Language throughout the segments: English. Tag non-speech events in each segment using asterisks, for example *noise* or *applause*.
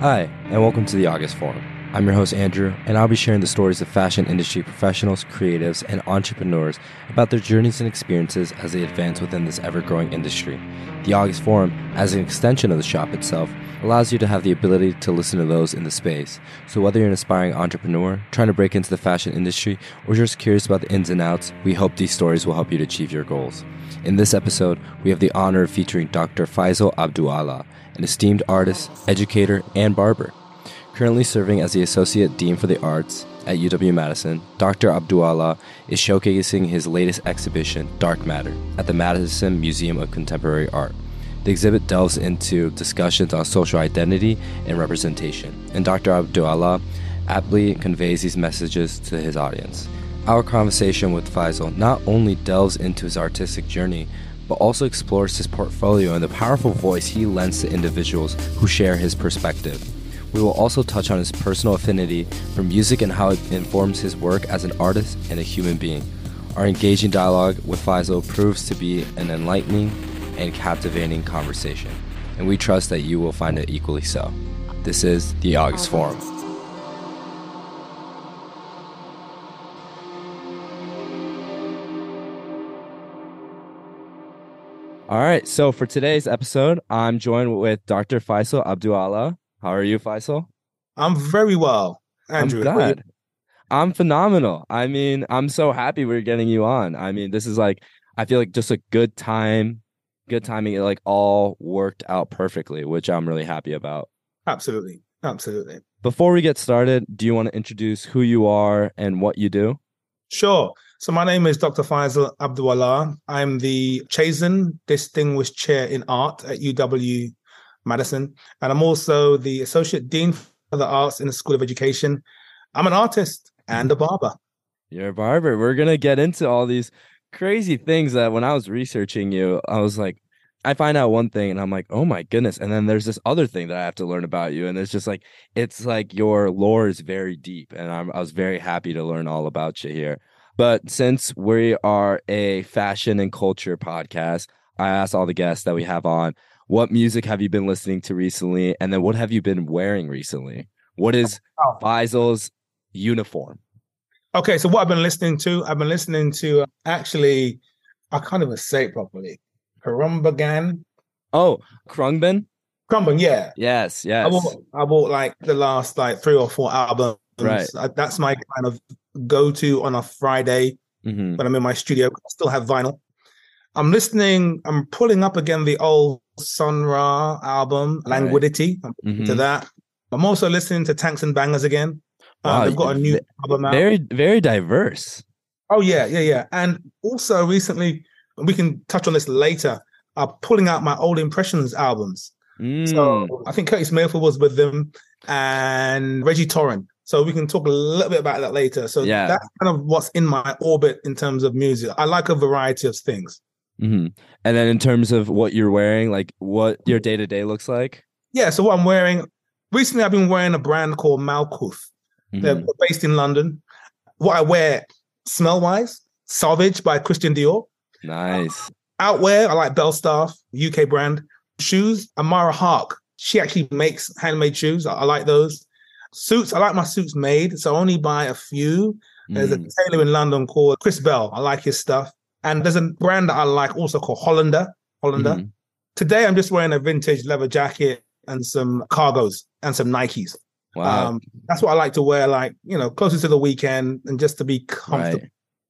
Hi, and welcome to the August Forum. I'm your host, Andrew, and I'll be sharing the stories of fashion industry professionals, creatives, and entrepreneurs about their journeys and experiences as they advance within this ever growing industry. The August Forum, as an extension of the shop itself, allows you to have the ability to listen to those in the space. So, whether you're an aspiring entrepreneur, trying to break into the fashion industry, or just curious about the ins and outs, we hope these stories will help you to achieve your goals. In this episode, we have the honor of featuring Dr. Faisal Abdu'Allah, an esteemed artist, educator, and barber. Currently serving as the Associate Dean for the Arts at UW Madison, Dr. Abdu'Allah is showcasing his latest exhibition, Dark Matter, at the Madison Museum of Contemporary Art. The exhibit delves into discussions on social identity and representation, and Dr. Abdu'Allah aptly conveys these messages to his audience. Our conversation with Faisal not only delves into his artistic journey, but also explores his portfolio and the powerful voice he lends to individuals who share his perspective. We will also touch on his personal affinity for music and how it informs his work as an artist and a human being. Our engaging dialogue with Faisal proves to be an enlightening and captivating conversation, and we trust that you will find it equally so. This is the August Forum. All right, so for today's episode, I'm joined with Dr. Faisal Abdu'Allah. How are you, Faisal? I'm very well, Andrew. I'm glad. I'm phenomenal. I mean, I'm so happy we're getting you on. I mean, this is like I feel like just a good time, good timing. It like all worked out perfectly, which I'm really happy about. Absolutely, absolutely. Before we get started, do you want to introduce who you are and what you do? Sure. So my name is Dr. Faisal Abdu'Allah. I'm the Chazen Distinguished Chair in Art at UW Madison, and I'm also the Associate Dean for the Arts in the School of Education. I'm an artist and a barber. You're a barber. We're gonna get into all these crazy things that when I was researching you, I was like, I find out one thing and I'm like, oh my goodness. And then there's this other thing that I have to learn about you. And it's just like, it's like your lore is very deep. And I'm, I was very happy to learn all about you here. But since we are a fashion and culture podcast, I ask all the guests that we have on, what music have you been listening to recently? And then what have you been wearing recently? What is oh. Faisal's uniform? Okay, so what I've been listening to, I've been listening to uh, actually, I can't even say it properly. Khruangbin. Oh, Khruangbin? Khruangbin, yeah. Yes, yes. I bought, I bought like the last like three or four albums. Right. I, that's my kind of go to on a Friday mm-hmm. when I'm in my studio. I still have vinyl. I'm listening, I'm pulling up again the old Sun Ra album, Languidity. Right. I'm mm-hmm. to that. I'm also listening to Tanks and Bangas again. Uh, wow, they've got a new album out. Very, very diverse. Oh yeah, yeah, yeah. And also recently, we can touch on this later. I'm pulling out my old impressions albums. Mm. So I think Curtis Mayfield was with them and Reggie Torian. So we can talk a little bit about that later. So yeah. that's kind of what's in my orbit in terms of music. I like a variety of things. Mm-hmm. And then in terms of what you're wearing, like what your day to day looks like. Yeah. So what I'm wearing recently, I've been wearing a brand called Malkuth. Mm-hmm. They're based in London. What I wear, smell wise, Sauvage by Christian Dior. Nice. Outwear, I like Belstaff, UK brand. Shoes, Amara Hark. She actually makes handmade shoes. I, I like those. Suits, I like my suits made, so I only buy a few. There's mm. a tailor in London called Chris Bell. I like his stuff. And there's a brand that I like also called Hollander. Hollander. Mm. Today I'm just wearing a vintage leather jacket and some cargos and some Nikes. Wow. Um, that's what I like to wear, like, you know, closer to the weekend and just to be comfortable.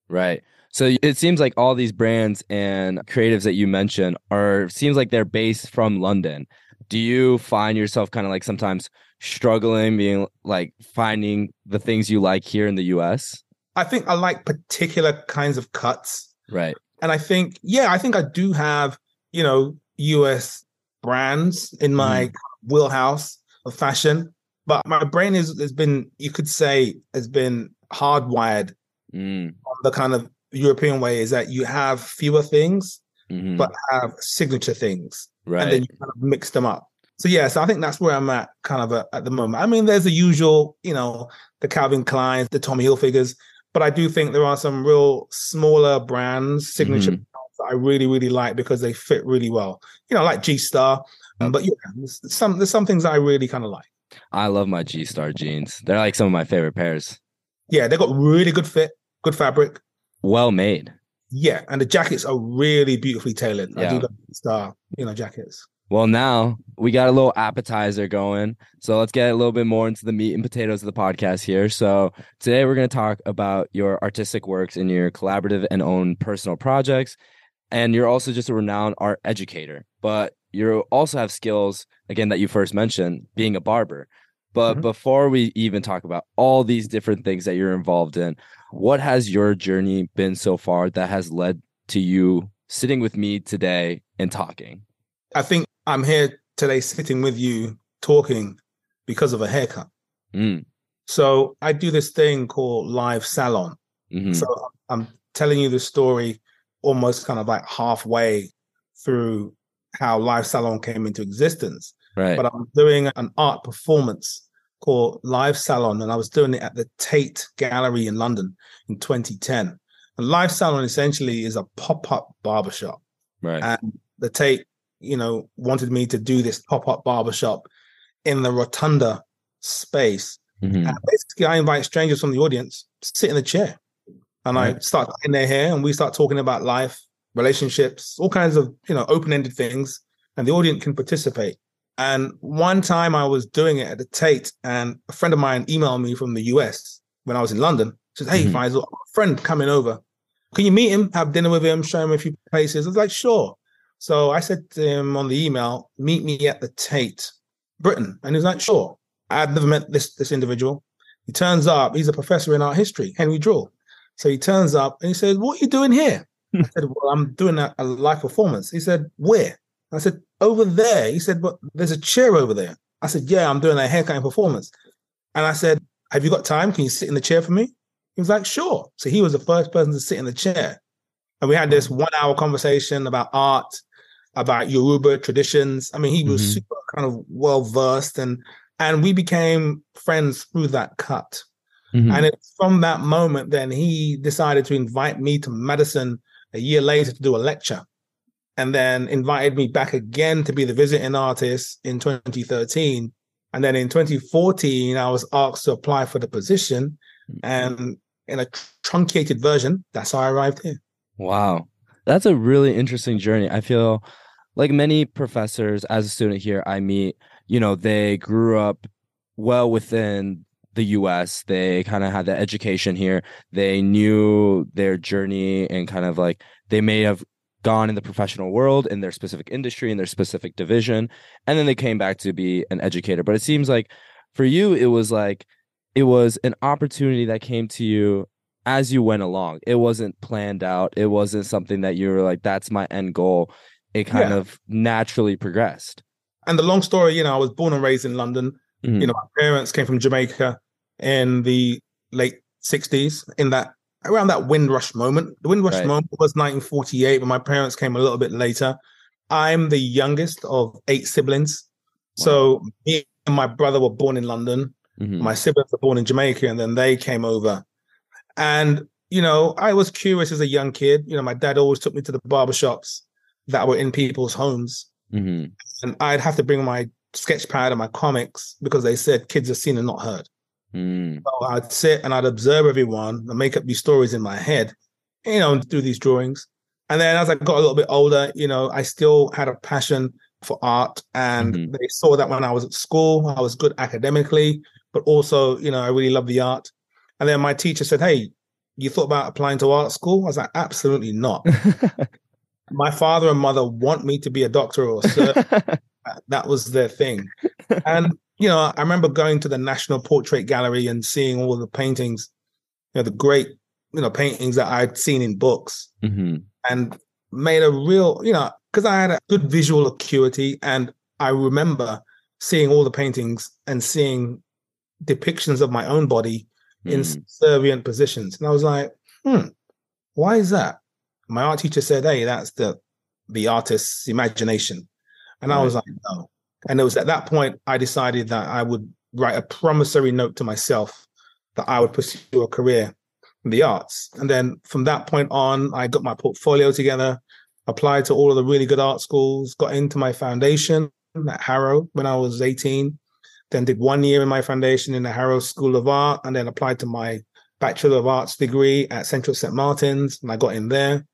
Right. right. So it seems like all these brands and creatives that you mentioned are seems like they're based from London. Do you find yourself kind of like sometimes struggling being like finding the things you like here in the US? I think I like particular kinds of cuts. Right. And I think, yeah, I think I do have, you know, US brands in my mm. wheelhouse of fashion. But my brain is has been, you could say, has been hardwired mm. on the kind of European way is that you have fewer things, mm-hmm. but have signature things. Right. And then you kind of mix them up. So yeah, so I think that's where I'm at kind of a, at the moment. I mean, there's the usual, you know, the Calvin Klein, the Tommy Hilfigers, but I do think there are some real smaller brands, signature mm-hmm. brands that I really, really like because they fit really well. You know, like G Star. Um, but yeah, there's some there's some things I really kind of like. I love my G Star jeans. They're like some of my favorite pairs. Yeah, they've got really good fit, good fabric. Well made. Yeah, and the jackets are really beautifully tailored. Yeah. I do love star, you know, jackets. Well, now we got a little appetizer going. So let's get a little bit more into the meat and potatoes of the podcast here. So today we're going to talk about your artistic works and your collaborative and own personal projects. And you're also just a renowned art educator, but you also have skills, again, that you first mentioned, being a barber. But Mhm. before we even talk about all these different things that you're involved in, what has your journey been so far that has led to you sitting with me today and talking? I think I'm here today sitting with you talking because of a haircut. Mm, So I do this thing called live salon. mhm. So I'm telling you the story almost kind of like halfway through how live salon came into existence. right. But I'm doing an art performance called Live Salon, and I was doing it at the Tate Gallery in London in 2010. And Live Salon essentially is a pop-up barbershop. right. And the Tate, you know, wanted me to do this pop-up barbershop in the rotunda space. Mhm. And basically, I invite strangers from the audience, sit in the chair, and I start in their hair, and we start talking about life, relationships, all kinds of you know open-ended things, and the audience can participate. And one time I was doing it at the Tate, and a friend of mine emailed me from the US when I was in London. She says, "Hey, Mhm. Faisal, I've got a friend coming over. Can you meet him? Have dinner with him? Show him a few places?" I was like, "Sure." So I said to him on the email, "Meet me at the Tate, Britain," and he was like, "Sure." I've never met this this individual. He turns up. He's a professor in art history, Henry Drewal. So he turns up and he says, "What are you doing here?" *laughs* I said, "Well, I'm doing a, a live performance." He said, "Where?" I said, "Over there." He said, "But there's a chair over there." I said, "Yeah, I'm doing a haircutting performance." And I said, "Have you got time? Can you sit in the chair for me?" He was like, "Sure." So he was the first person to sit in the chair, and we had this one-hour conversation about art, about Yoruba traditions. I mean, he was Mhm. super kind of well versed, and and we became friends through that cut. Mhm. And it's from that moment, then he decided to invite me to Madison a year later to do a lecture. And then invited me back again to be the visiting artist in 2013. And then in 2014, I was asked to apply for the position. Mm. And in a truncated version, that's how I arrived here. Wow. That's a really interesting journey. I feel like many professors as a student here I meet, you know, they grew up well within the US. They kind of had the education here. They knew their journey and kind of like they may have gone in the professional world in their specific industry in their specific division and then they came back to be an educator. But it seems like for you it was like it was an opportunity that came to you as you went along. It wasn't planned out. It wasn't something that you were like, that's my end goal. It kind Yeah. of naturally progressed. And the long story, you know, I was born and raised in London. Mhm. You know, my parents came from Jamaica in the late 60s, in that around that Windrush moment. The Windrush Right. moment was 1948, but my parents came a little bit later. I'm the youngest of eight siblings. So me and my brother were born in London. Mhm. My siblings were born in Jamaica, and then they came over. And, you know, I was curious as a young kid. You know, my dad always took me to the barbershops that were in people's homes Mhm. and I'd have to bring my sketch pad and my comics because they said kids are seen and not heard. Mm. So I'd sit and I'd observe everyone and make up these stories in my head, you know, and do these drawings. And then as I got a little bit older, you know, I still had a passion for art. And Mhm. they saw that when I was at school, I was good academically, but also, you know, I really loved the art. And then my teacher said, Hey, you thought about applying to art school? I was like, Absolutely not. *laughs* my father and mother want me to be a doctor or a surgeon. *laughs* that was their thing. And you know, I remember going to the National Portrait Gallery and seeing all the paintings, you know, the great, you know, paintings that I'd seen in books Mhm. and made a real, you know, because I had a good visual acuity and I remember seeing all the paintings and seeing depictions of my own body in Mm. subservient positions. And I was like, hmm, why is that? My art teacher said, hey, that's the the artist's imagination. And I was like, no. And it was at that point I decided that I would write a promissory note to myself that I would pursue a career in the arts. And then from that point on, I got my portfolio together, applied to all of the really good art schools, got into my foundation at Harrow when I was 18. then did one year in my foundation in the Harrow School of Art, and then applied to my Bachelor of Arts degree at Central St. Martin's, and I got in there.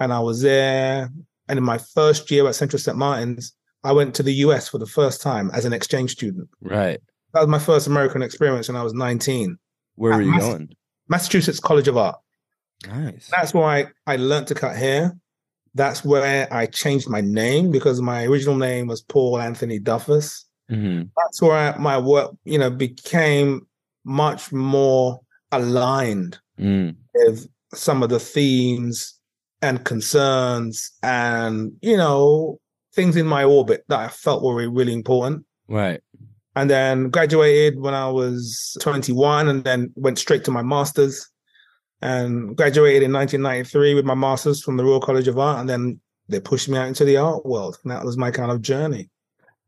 And I was there. And in my first year at Central St. Martin's, I went to the US for the first time as an exchange student. Right. That was my first American experience when I was 19. Where were you Mass- going? Massachusetts College of Art. Nice. That's where I, I learned to cut hair. That's where I changed my name because my original name was Paul Anthony Duffus. hmm That's where my work, you know, became much more aligned Mm. with some of the themes and concerns and, you know, things in my orbit that I felt were really important. Right. And then graduated when I was 21 and then went straight to my master's and graduated in 1993 with my master's from the Royal College of Art. And then they pushed me out into the art world. And that was my kind of journey.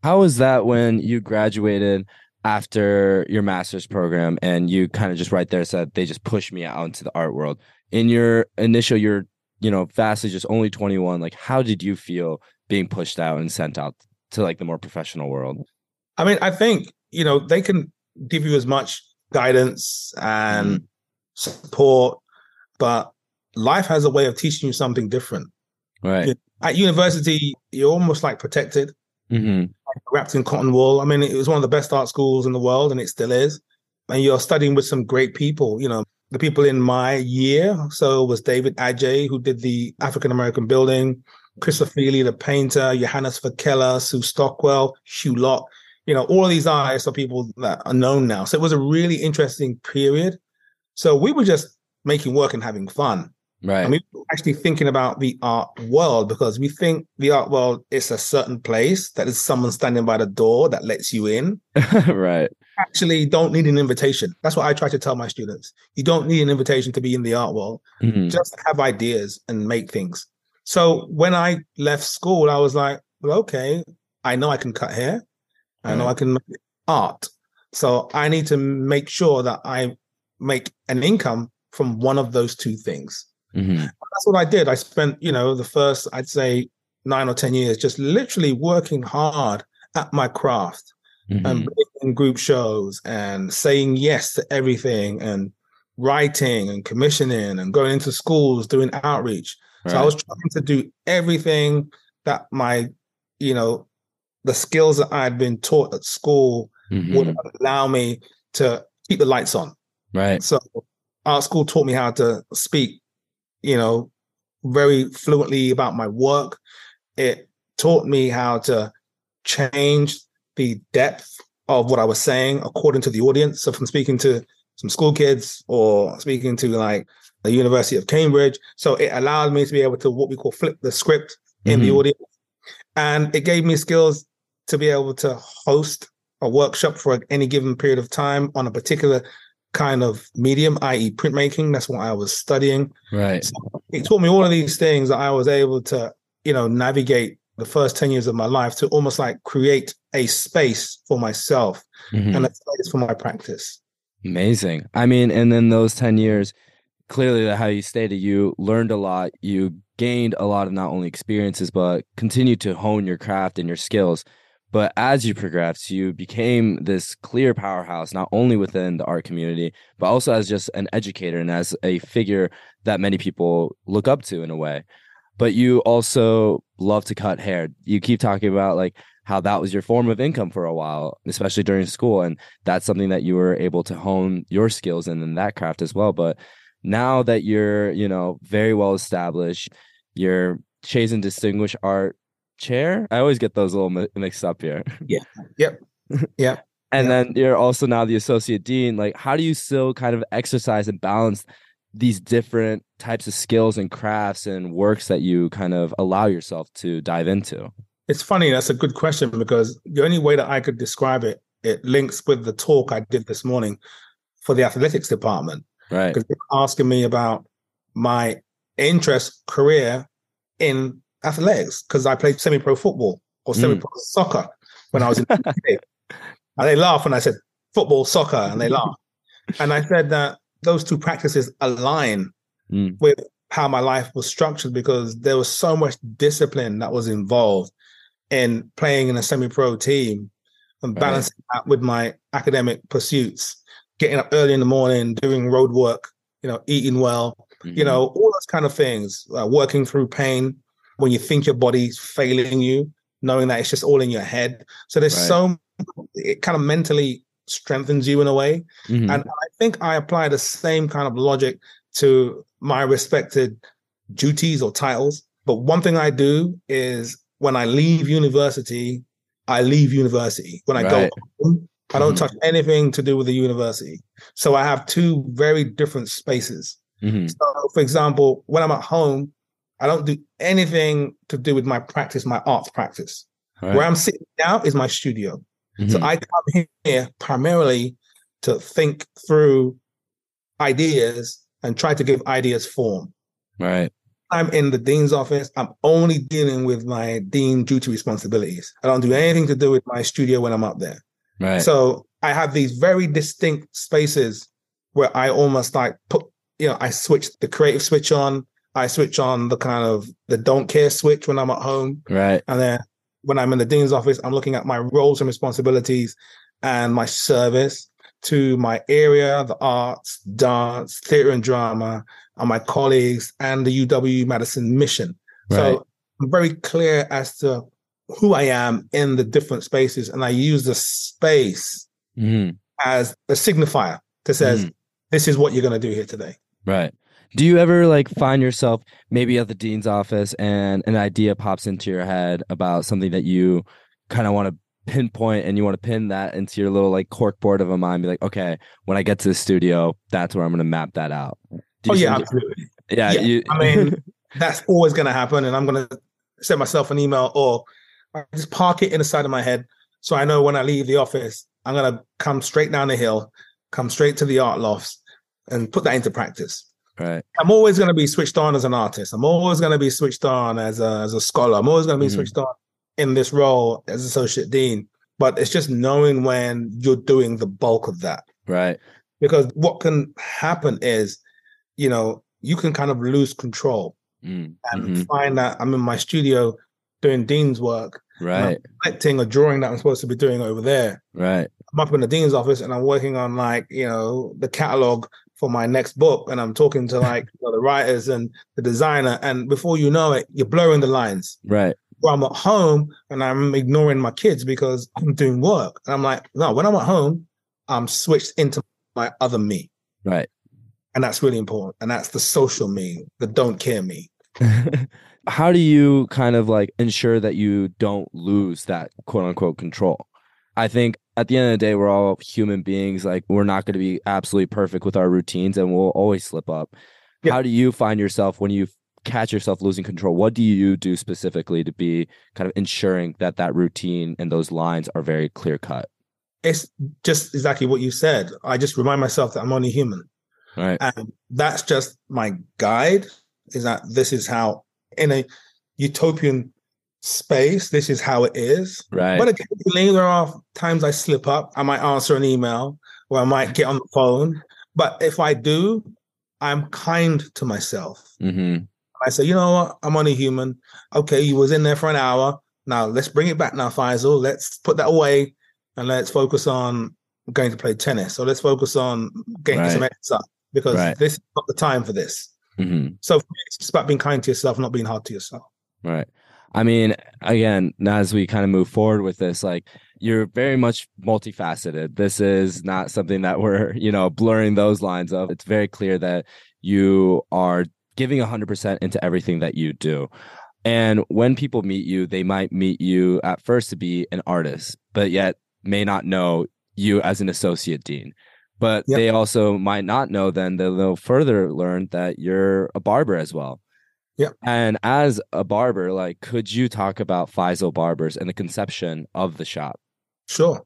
How was that when you graduated after your master's program and you kind of just right there said they just pushed me out into the art world? In your initial, you're, you know, vastly just only 21. Like, how did you feel being pushed out and sent out to like the more professional world? I mean, I think, you know, they can give you as much guidance and support, but life has a way of teaching you something different. Right. At university, you're almost like protected, hmm wrapped in cotton wool. I mean, it was one of the best art schools in the world, and it still is. And you're studying with some great people, you know, the people in my year. So it was David Adjaye, who did the African American building, Christopher Ofili, the painter, Johannes Phokela, Sue Stockwell, Hew Locke. You know, all of these artists are people that are known now. So it was a really interesting period. So we were just making work and having fun. Right. And we were actually thinking about the art world because we think the art world is a certain place that is someone standing by the door that lets you in. *laughs* right. Actually, don't need an invitation. That's what I try to tell my students. You don't need an invitation to be in the art world. Mhm. Just have ideas and make things. So when I left school, I was like, well, okay, I know I can cut hair. I know Right. I can make art. So I need to make sure that I make an income from one of those two things Mhm. that's what I did. I spent, you know, the first, I'd say, nine or 10 years just literally working hard at my craft and Mhm. being in group shows and saying yes to everything and writing and commissioning and going into schools doing outreach. So I was trying to do everything that my, you know, the skills that I had been taught at school would Mhm. allow me to keep the lights on. Right. So art school taught me how to speak, you know, very fluently about my work. It taught me how to change the depth of what I was saying according to the audience. So from speaking to some school kids or speaking to like the University of Cambridge. So it allowed me to be able to what we call flip the script in the Mhm. audience. And it gave me skills to be able to host a workshop for any given period of time on a particular kind of medium, i.e., printmaking. That's what I was studying. Right. It taught me all of these things that I was able to, you know, navigate the first 10 years of my life to almost like create a space for myself Mhm. and a space for my practice. Amazing. I mean, and then those 10 years, clearly how you stated, you learned a lot, you gained a lot of not only experiences, but continued to hone your craft and your skills. But as you progressed, you became this clear powerhouse, not only within the art community, but also as just an educator and as a figure that many people look up to in a way. But you also love to cut hair. You keep talking about like how that was your form of income for a while, especially during school. And that's something that you were able to hone your skills in in that craft as well. But now that you're, you know, very well established, you're Chazen Distinguished Art Chair. I always get those a little mi- mixed up here. Yeah. Yep. Yep. *laughs* And Yep. then you're also now the associate dean. Like, how do you still kind of exercise and balance these different types of skills and crafts and works that you kind of allow yourself to dive into? It's funny. That's a good question because the only way that I could describe it, it links with the talk I did this morning for the athletics department. Right. because they're asking me about my interest career in athletics because I played semi-pro football or Mm. semi-pro soccer when I was in *laughs* the UK. And they laugh when I said football, soccer, and they laugh. and I said that those two practices align Mm. with how my life was structured because there was so much discipline that was involved in playing in a semi-pro team and balancing right. that with my academic pursuits, getting up early in the morning, doing road work, you know, eating well, mm-hmm. you know, all those kind of things, uh, working through pain when you think your body's failing you, knowing that it's just all in your head. So there's right. so it kind of mentally strengthens you in a way. Mm-hmm. And I think I apply the same kind of logic to my respected duties or titles. But one thing I do is when I leave university, I leave university. When I right. go home, I don't mm-hmm. touch anything to do with the university. So I have two very different spaces. Mm-hmm. So, for example, when I'm at home, I don't do anything to do with my practice, my arts practice. Right. Where I'm sitting now is my studio. Mm-hmm. So I come here primarily to think through ideas and try to give ideas form. Right. I'm in the dean's office. I'm only dealing with my dean duty responsibilities. I don't do anything to do with my studio when I'm up there. Right. So I have these very distinct spaces where I almost like put, you know, I switch the creative switch on. I switch on the kind of the don't care switch when I'm at home. Right. And then when I'm in the dean's office, I'm looking at my roles and responsibilities and my service to my area, the arts, dance, theater and drama, and my colleagues and the UW Madison mission. Right. So I'm very clear as to who I am in the different spaces. And I use the space mm-hmm. as a signifier that says, mm-hmm. this is what you're going to do here today. Right. Do you ever like find yourself maybe at the dean's office and an idea pops into your head about something that you kind of want to pinpoint and you want to pin that into your little like cork board of a mind be like okay when i get to the studio that's where i'm going to map that out oh yeah absolutely yeah, yeah. You... i mean *laughs* that's always going to happen and i'm going to send myself an email or I just park it in the side of my head so i know when i leave the office i'm going to come straight down the hill come straight to the art lofts and put that into practice Right. I'm always going to be switched on as an artist. I'm always going to be switched on as a, as a scholar. I'm always going to be mm-hmm. switched on in this role as associate dean, but it's just knowing when you're doing the bulk of that. Right. Because what can happen is, you know, you can kind of lose control mm. and mm-hmm. find that I'm in my studio doing dean's work. Right. Collecting a drawing that I'm supposed to be doing over there. Right. I'm up in the dean's office and I'm working on like, you know, the catalog for my next book. And I'm talking to like *laughs* you know, the writers and the designer. And before you know it, you're blurring the lines. Right or I'm at home and I'm ignoring my kids because *laughs* I'm doing work. And I'm like, no, when I'm at home, I'm switched into my other me. Right. And that's really important. And that's the social me, the don't care me. *laughs* How do you kind of like ensure that you don't lose that quote unquote control? I think at the end of the day, we're all human beings. Like, we're not going to be absolutely perfect with our routines and we'll always slip up. How do you find yourself when you catch yourself losing control, what do you do specifically to be kind of ensuring that that routine and those lines are very clear cut? It's just exactly what you said. I just remind myself that I'm only human. Right. And that's just my guide is that this is how in a utopian space, this is how it is. Right. But occasionally there are times I slip up. I might answer an email or I might get on the phone. But if I do, I'm kind to myself. Mm-hmm. I say, you know what? I'm only human. Okay, you was in there for an hour. Now let's bring it back now, Faisal. Let's put that away and let's focus on going to play tennis. So let's focus on getting right. some exercise because right. this is not the time for this. Mm-hmm. So it's just about being kind to yourself, not being hard to yourself. Right. I mean, again, as we kind of move forward with this, like you're very much multifaceted. This is not something that we're, *laughs* you know, blurring those lines of. It's very clear that you are giving 100% into everything that you do. And when people meet you, they might meet you at first to be an artist, but yet may not know you as an associate dean. But yep. they also might not know then that they'll further learn that you're a barber as well. Yeah. And as a barber, like, could you talk about Faisal Barbers and the conception of the shop? Sure.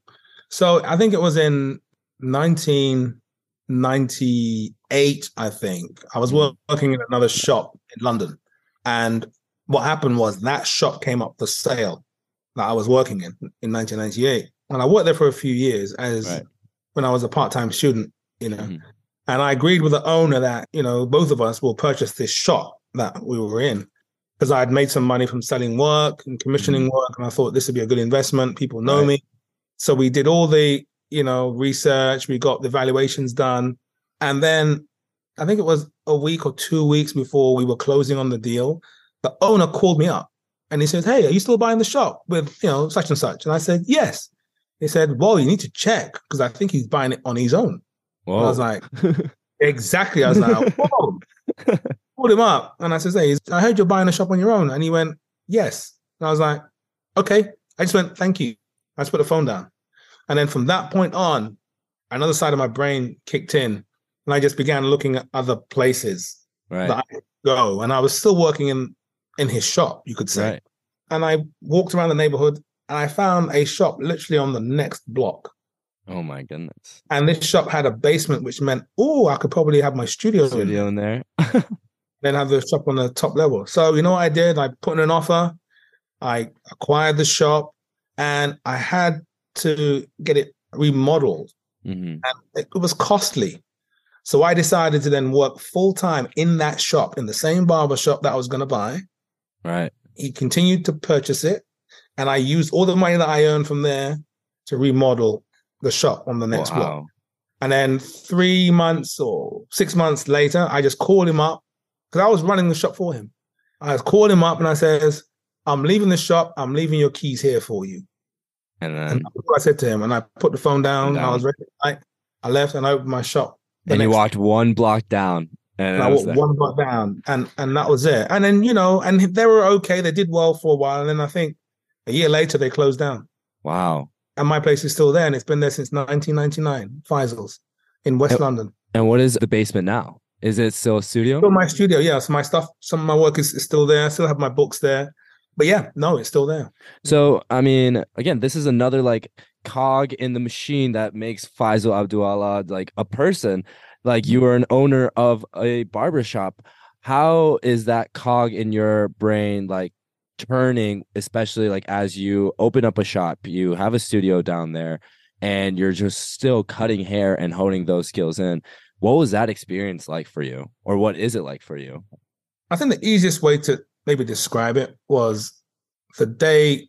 So I think it was in 1998, I think. I was hmm. working in another shop in London. And what happened was that shop came up for sale that I was working in in 1998. And I worked there for a few years as right. When I was a part time student, you know. Mm-hmm. And I agreed with the owner that, you know, both of us will purchase this shop that we were in because I had made some money from selling work and commissioning mm-hmm. work. And I thought this would be a good investment. People know right. me. So we did all the, you know, research, we got the valuations done. And then I think it was a week or two weeks before we were closing on the deal, the owner called me up and he said, Hey, are you still buying the shop with, you know, such and such? And I said, Yes. He said, Well, you need to check because I think he's buying it on his own. I was like, Exactly. I was like, *laughs* Whoa. Called him up and I said, Hey, I heard you're buying a shop on your own. And he went, Yes. And I was like, Okay. I just went, Thank you. I just put the phone down. And then from that point on, another side of my brain kicked in and I just began looking at other places Right. that I could go. And I was still working in in his shop, you could say. Right. And I walked around the neighborhood and I found a shop literally on the next block. Oh my goodness. And this shop had a basement, which meant, oh, I could probably have my studio, in there, Studio in there. *laughs* then have the shop on the top level. So you know what I did? I put in an offer, I acquired the shop, and I had to get it remodeled. hmm and it was costly. So I decided to then work full time in that shop, in the same barber shop that I was going to buy. Right. He continued to purchase it, and I used all the money that I earned from there to remodel the shop on the next block. And then three months or six months later, I just called him up because I was running the shop for him. I called him up and I says, "I'm leaving the shop. I'm leaving your keys here for you." And then And I said to him, and I put the phone down. I was ready. I, I left and I opened my shop. and you next walked one block down. And, And I walked one block down, and and that was it. And then you know, and they were okay. They did well for a while, and then I think a year later they closed down. Wow. And my place is still there, and it's been there since 1999. Faisal's in West Yep. London. And what is the basement now? Is it still a studio? Still my studio, yeah. So my stuff, some of my work is, is still there. I still have my books there, but yeah, no, it's still there. So, I mean, again, this is another like cog in the machine that makes Faisal Abdu'Allah like a person. Like you are an owner of a barbershop. How is that cog in your brain like turning, especially like as you open up a shop, you have a studio down there, and you're just still cutting hair and honing those skills in? What was that experience like for you? Or what is it like for you? I think the easiest way to maybe describe it was the day,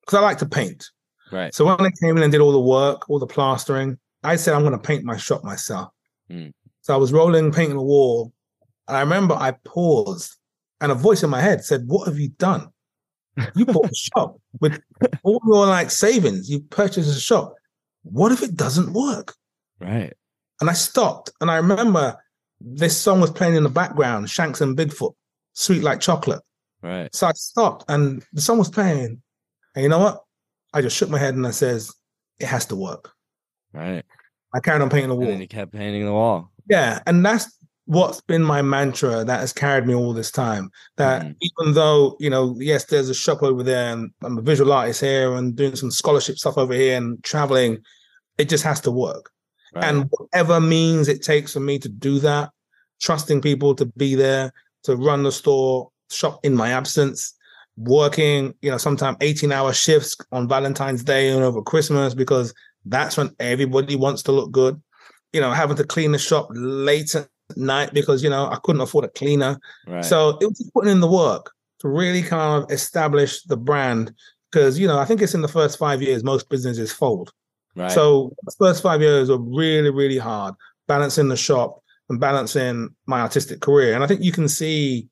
because I like to paint. Right. So when I came in and did all the work, all the plastering, I said I'm going to paint my shop myself. Mm. So I was rolling, painting the wall, and I remember I paused, and a voice in my head said, "What have you done? You bought a shop with all your like savings. You purchased a shop. What if it doesn't work?" Right. And I stopped, and I remember this song was playing in the background, Shanks and Bigfoot, "Sweet Like Chocolate." Right. So I stopped, and the song was playing, and you know what? I just shook my head and I says, "It has to work." Right. I carried on painting the And wall. then you kept painting the wall. Yeah, and that's what's been my mantra that has carried me all this time. That Mhm. even though you know, yes, there's a shop over there, and I'm a visual artist here, and doing some scholarship stuff over here, and traveling, it just has to work. Right. And whatever means it takes for me to do that, trusting people to be there to run the store, shop in my absence, working, you know, sometimes 18 hour shifts on Valentine's Day and over Christmas because that's when everybody wants to look good. You know, having to clean the shop late at night because, you know, I couldn't afford a cleaner. right. So it was just putting in the work to really kind of establish the brand. Because, you know, I think it's in the first five years most businesses fold. right. So the first five years were really, really hard, balancing the shop and balancing my artistic career. And I think you can see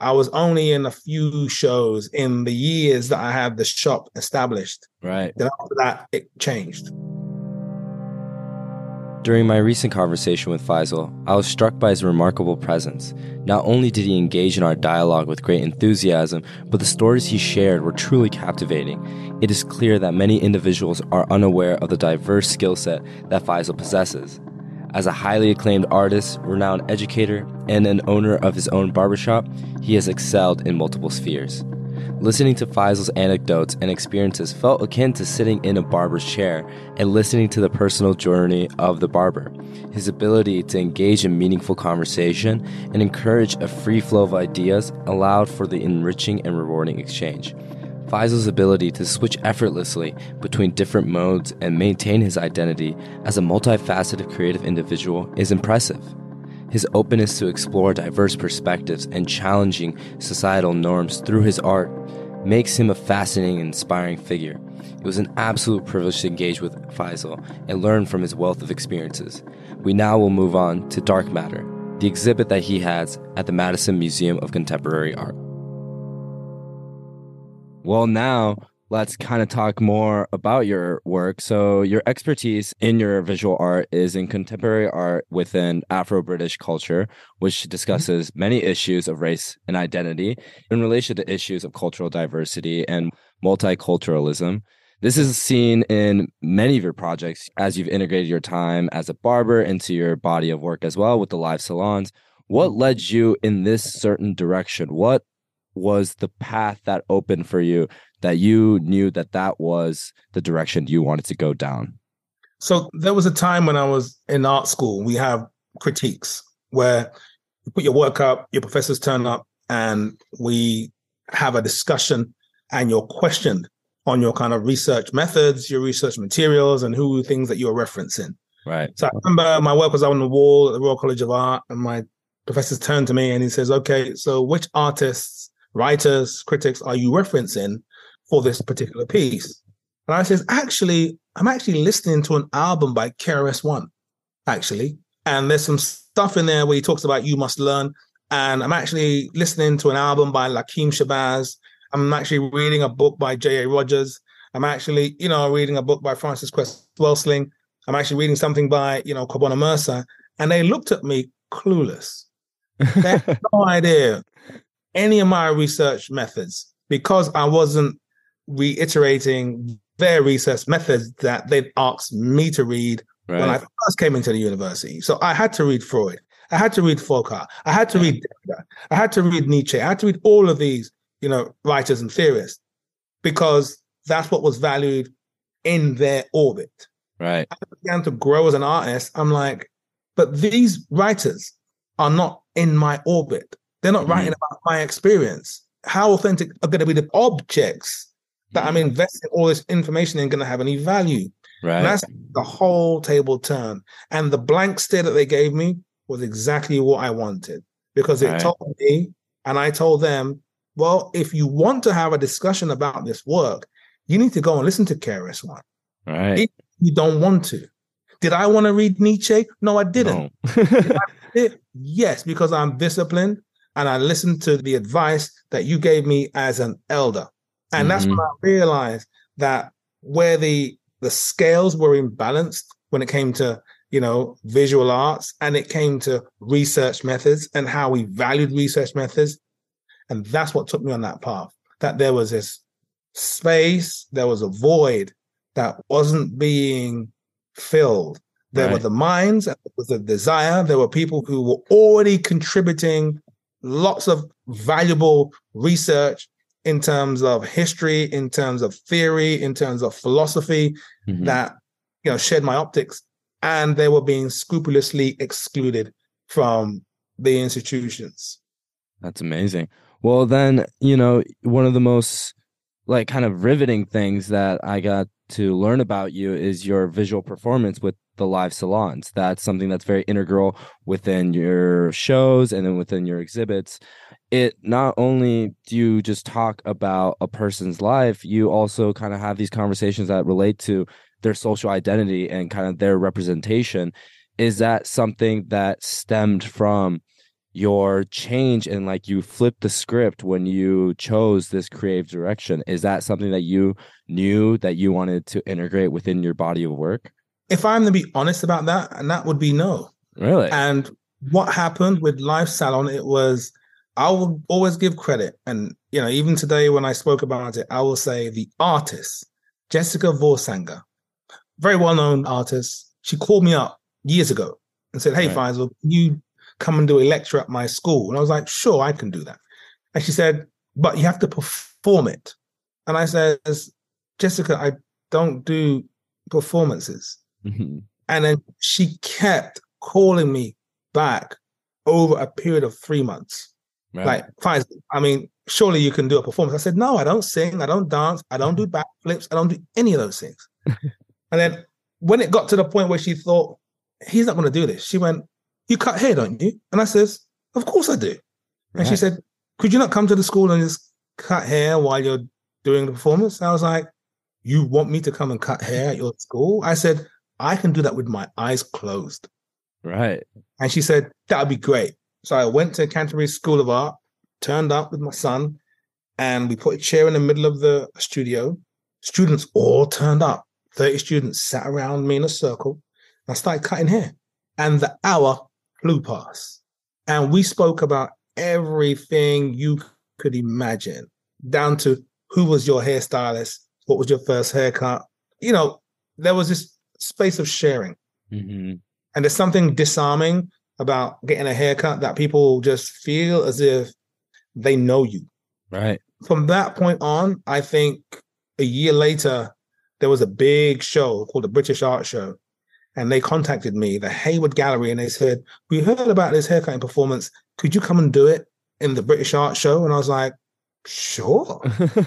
I was only in a few shows in the years that I had the shop established. right. Then after that, it changed. During my recent conversation with Faisal, I was struck by his remarkable presence. Not only did he engage in our dialogue with great enthusiasm, but the stories he shared were truly captivating. It is clear that many individuals are unaware of the diverse skill set that Faisal possesses. As a highly acclaimed artist, renowned educator, and an owner of his own barbershop, he has excelled in multiple spheres. Listening to Faisal's anecdotes and experiences felt akin to sitting in a barber's chair and listening to the personal journey of the barber. His ability to engage in meaningful conversation and encourage a free flow of ideas allowed for the enriching and rewarding exchange. Faisal's ability to switch effortlessly between different modes and maintain his identity as a multifaceted creative individual is impressive. His openness to explore diverse perspectives and challenging societal norms through his art makes him a fascinating and inspiring figure. It was an absolute privilege to engage with Faisal and learn from his wealth of experiences. We now will move on to Dark Matter, the exhibit that he has at the Madison Museum of Contemporary Art. Well, now let's kind of talk more about your work. So, your expertise in your visual art is in contemporary art within Afro British culture, which mm-hmm. discusses many issues of race and identity in relation to issues of cultural diversity and multiculturalism. This is seen in many of your projects as you've integrated your time as a barber into your body of work as well with the live salons. What led you in this certain direction? What was the path that opened for you that you knew that that was the direction you wanted to go down? So there was a time when I was in art school, we have critiques where you put your work up, your professors turn up, and we have a discussion and you're questioned on your kind of research methods, your research materials, and who things that you're referencing. Right. So I remember my work was on the wall at the Royal College of Art, and my professors turned to me and he says, Okay, so which artists, writers, critics are you referencing for this particular piece? And I says, actually, I'm actually listening to an album by KRS One, actually. And there's some stuff in there where he talks about you must learn. And I'm actually listening to an album by Lakim Shabazz. I'm actually reading a book by J.A. Rogers. I'm actually, you know, reading a book by Frances Cress Welsing. I'm actually reading something by, you know, Kobena Mercer. And they looked at me clueless. They had *laughs* no idea any of my research methods because I wasn't reiterating their research methods that they'd asked me to read right. when I first came into the university. So I had to read Freud. I had to read Foucault. I had to read Derrida. I had to read Nietzsche. I had to read all of these, you know, writers and theorists because that's what was valued in their orbit. Right. I began to grow as an artist. I'm like, but these writers are not in my orbit. They're not mm-hmm. writing about my experience. How authentic are going to be the objects that I'm investing all this information in going to have any value. Right. And that's the whole table turn. And the blank stare that they gave me was exactly what I wanted because it right. told me, and I told them, well, if you want to have a discussion about this work, you need to go and listen to KRS One. Right. If you don't want to. Did I want to read Nietzsche? No, I didn't. No. *laughs* I yes, because I'm disciplined and I listened to the advice that you gave me as an elder. And mm-hmm. that's when I realized that where the the scales were imbalanced when it came to you know visual arts and it came to research methods and how we valued research methods and that's what took me on that path that there was this space there was a void that wasn't being filled there right. were the minds there was a desire there were people who were already contributing lots of valuable research in terms of history, in terms of theory, in terms of philosophy mm-hmm. that you know shared my optics, and they were being scrupulously excluded from the institutions. That's amazing. Well, then you know one of the most like kind of riveting things that I got to learn about you is your visual performance with the live salons. That's something that's very integral within your shows and then within your exhibits it not only do you just talk about a person's life, you also kind of have these conversations that relate to their social identity and kind of their representation. Is that something that stemmed from your change and like you flipped the script when you chose this creative direction? Is that something that you knew that you wanted to integrate within your body of work? If I'm to be honest about that, and that would be no. Really? And what happened with Live Salon, it was I will always give credit. And, you know, even today when I spoke about it, I will say the artist, Jessica Voorsanger, very well known artist. She called me up years ago and said, Hey, right. Faisal, you come and do a lecture at my school? And I was like, Sure, I can do that. And she said, But you have to perform it. And I said, Jessica, I don't do performances. Mm-hmm. And then she kept calling me back over a period of three months. Right. Like, fine. I mean, surely you can do a performance. I said, no, I don't sing, I don't dance, I don't do mm-hmm. backflips, I don't do any of those things. *laughs* and then when it got to the point where she thought, he's not going to do this, she went, you cut hair, don't you? And I says, of course I do. And right. she said, could you not come to the school and just cut hair while you're doing the performance? I was like, You want me to come and cut hair at your school? I said, I can do that with my eyes closed. Right. And she said, That would be great. So I went to Canterbury School of Art, turned up with my son, and we put a chair in the middle of the studio. Students all turned up. 30 students sat around me in a circle. I started cutting hair. And the hour flew past. And we spoke about everything you could imagine, down to who was your hairstylist, what was your first haircut. You know, there was this space of sharing. Mm-hmm. And there's something disarming about getting a haircut that people just feel as if they know you. Right. From that point on, I think a year later, there was a big show called the British Art Show. And they contacted me, the Hayward Gallery, and they said, We heard about this haircutting performance. Could you come and do it in the British Art Show? And I was like, Sure.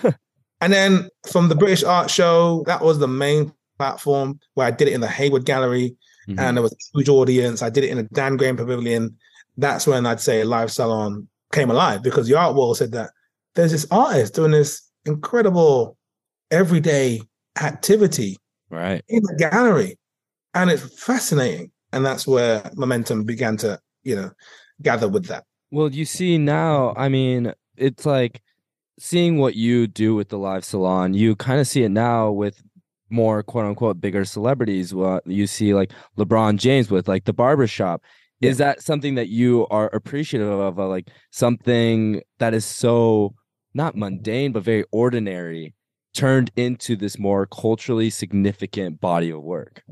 *laughs* and then from the British Art Show, that was the main platform where I did it in the Hayward Gallery. Mm-hmm. And there was a huge audience. I did it in a Dan Graham Pavilion. That's when I'd say Live Salon came alive because the art world said that there's this artist doing this incredible everyday activity right in the gallery and it's fascinating and that's where momentum began to you know gather with that well you see now i mean it's like seeing what you do with the live salon you kind of see it now with more quote unquote bigger celebrities what you see like lebron james with like the barbershop yeah. is that something that you are appreciative of uh, like something that is so not mundane but very ordinary turned into this more culturally significant body of work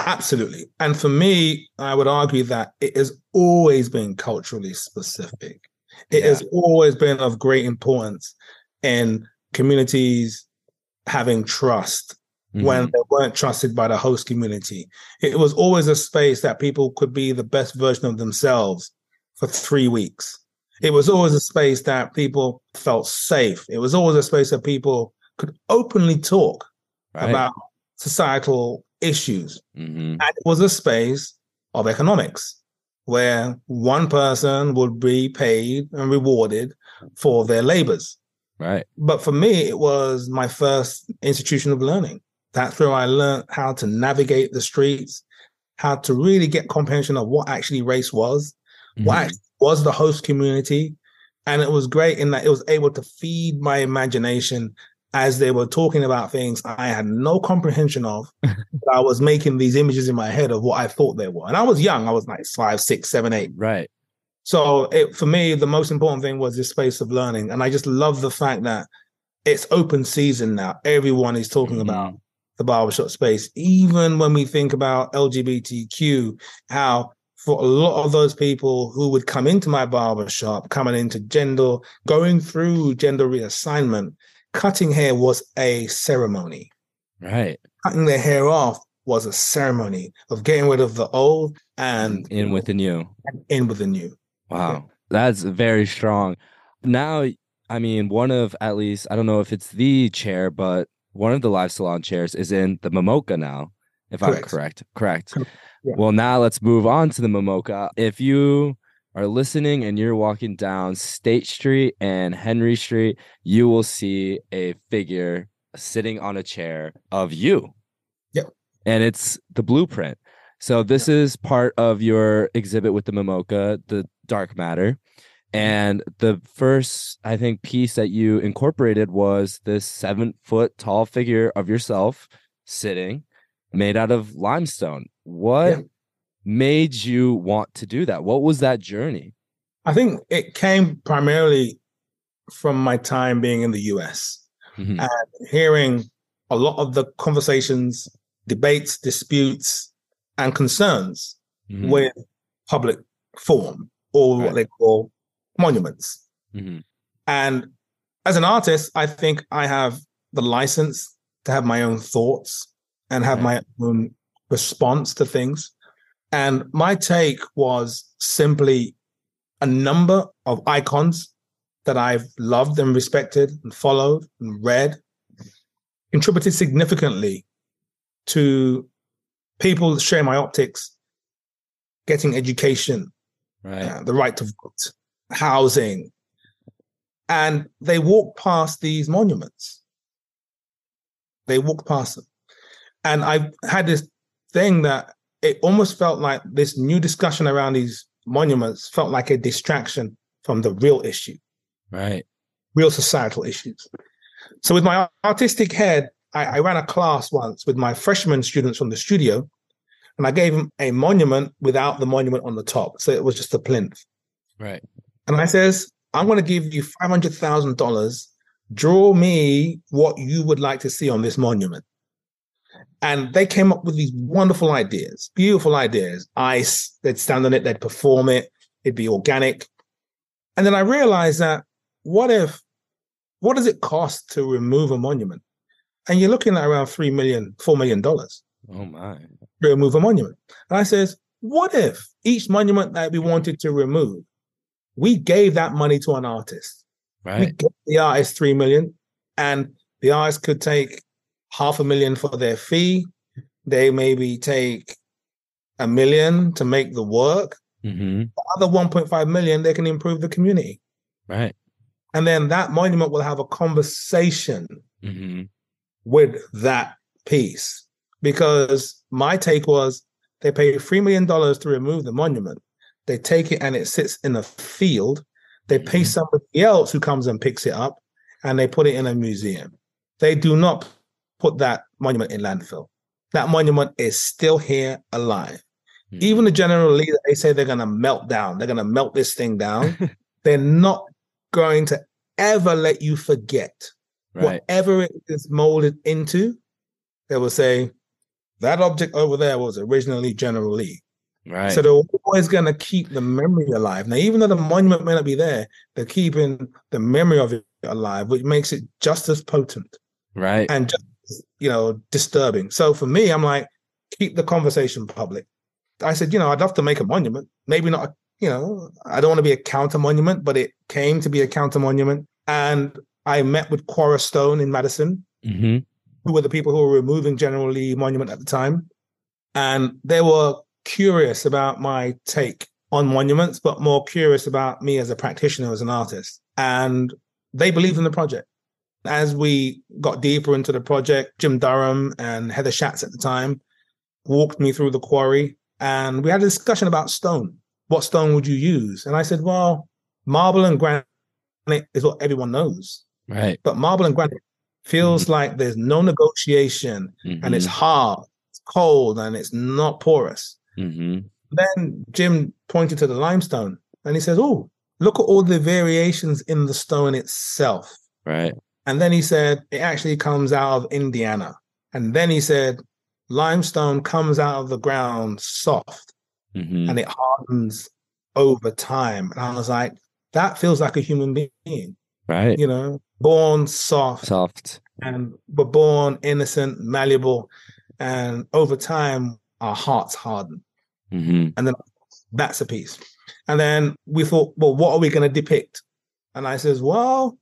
absolutely and for me i would argue that it has always been culturally specific it yeah. has always been of great importance in communities having trust mm-hmm. when they weren't trusted by the host community. It was always a space that people could be the best version of themselves for three weeks. It was always a space that people felt safe. It was always a space that people could openly talk right. about societal issues. Mm-hmm. And it was a space of economics where one person would be paid and rewarded for their labors. Right. But for me, it was my first institution of learning. That's where I learned how to navigate the streets, how to really get comprehension of what actually race was, mm-hmm. what was the host community. And it was great in that it was able to feed my imagination as they were talking about things I had no comprehension of. *laughs* I was making these images in my head of what I thought they were. And I was young, I was like five, six, seven, eight. Right. So it, for me, the most important thing was this space of learning. And I just love the fact that it's open season now. Everyone is talking mm-hmm. about the barbershop space. Even when we think about LGBTQ, how for a lot of those people who would come into my barbershop, coming into gender, going through gender reassignment, cutting hair was a ceremony. Right. Cutting their hair off was a ceremony of getting rid of the old and in with the new. In with the new. Wow. That's very strong. Now, I mean, one of at least, I don't know if it's the chair, but one of the live salon chairs is in the MMoCA now, if correct. I'm correct. Correct. Yeah. Well, now let's move on to the MMoCA. If you are listening and you're walking down State Street and Henry Street, you will see a figure sitting on a chair of you. Yep. And it's the blueprint. So this yep. is part of your exhibit with the MMoCA, the dark matter. And the first, I think, piece that you incorporated was this seven foot tall figure of yourself sitting made out of limestone. What yeah. made you want to do that? What was that journey? I think it came primarily from my time being in the US mm-hmm. and hearing a lot of the conversations, debates, disputes, and concerns mm-hmm. with public form or right. what they call monuments. Mm-hmm. And as an artist, I think I have the license to have my own thoughts and have my own response to things. And my take was simply a number of icons that I've loved and respected and followed and read contributed significantly to people that share my optics, getting education, right. Uh, the right to vote, housing. And they walked past these monuments. They walked past them. And I had this thing that it almost felt like this new discussion around these monuments felt like a distraction from the real issue. Right. Real societal issues. So with my artistic head, I, I ran a class once with my freshman students from the studio, and I gave them a monument without the monument on the top. So it was just a plinth. Right. And I says, I'm going to give you $500,000. Draw me what you would like to see on this monument. And they came up with these wonderful ideas, beautiful ideas. Ice, they'd stand on it, they'd perform it, it'd be organic. And then I realized that what if, what does it cost to remove a monument? And you're looking at around three million, four million dollars. Oh my. To remove a monument. And I says, what if each monument that we wanted to remove, we gave that money to an artist? Right. We gave the artist three million, and the artist could take half a million for their fee. They maybe take a million to make the work. Mm-hmm. The other 1.5 million, they can improve the community. Right. And then that monument will have a conversation Mm-hmm. with that piece. Because my take was they pay $3 million to remove the monument. They take it and it sits in a field. They pay Mhm. somebody else who comes and picks it up and they put it in a museum. They do not put that monument in landfill. That monument is still here alive. Mm-hmm. Even the general leader, they say they're going to melt down. They're going to melt this thing down. *laughs* they're not going to ever let you forget right. whatever it is molded into. They will say that object over there was originally General Lee. Right. So they're always going to keep the memory alive. Now, even though the monument may not be there, they're keeping the memory of it alive, which makes it just as potent right. and just you know disturbing. So for me, I'm like, keep the conversation public. I said, you know, I'd love to make a monument. Maybe not, a- you know, I don't want to be a counter monument, but it came to be a counter monument. And I met with Quarra Stone in Madison, mm-hmm. who were the people who were removing General Lee Monument at the time. And they were curious about my take on monuments, but more curious about me as a practitioner, as an artist. And they believed in the project. As we got deeper into the project, Jim Durham and Heather Schatz at the time walked me through the quarry and we had a discussion about stone. What stone would you use? And I said, well, marble and granite is what everyone knows. Right. But marble and granite feels mm-hmm. like there's no negotiation and it's mm-hmm. hard, it's cold, and it's not porous. Mm-hmm. Then Jim pointed to the limestone and he says, Oh, look at all the variations in the stone itself. Right. And then he said, It actually comes out of Indiana. And then he said, Limestone comes out of the ground soft Mm-hmm. and it hardens over time. And I was like, That feels like a human being, Right. you know, born soft Soft. and we're born innocent, malleable, and over time our hearts harden. Mm-hmm. And then that's a piece. And then we thought, well, what are we going to depict? And I says, well,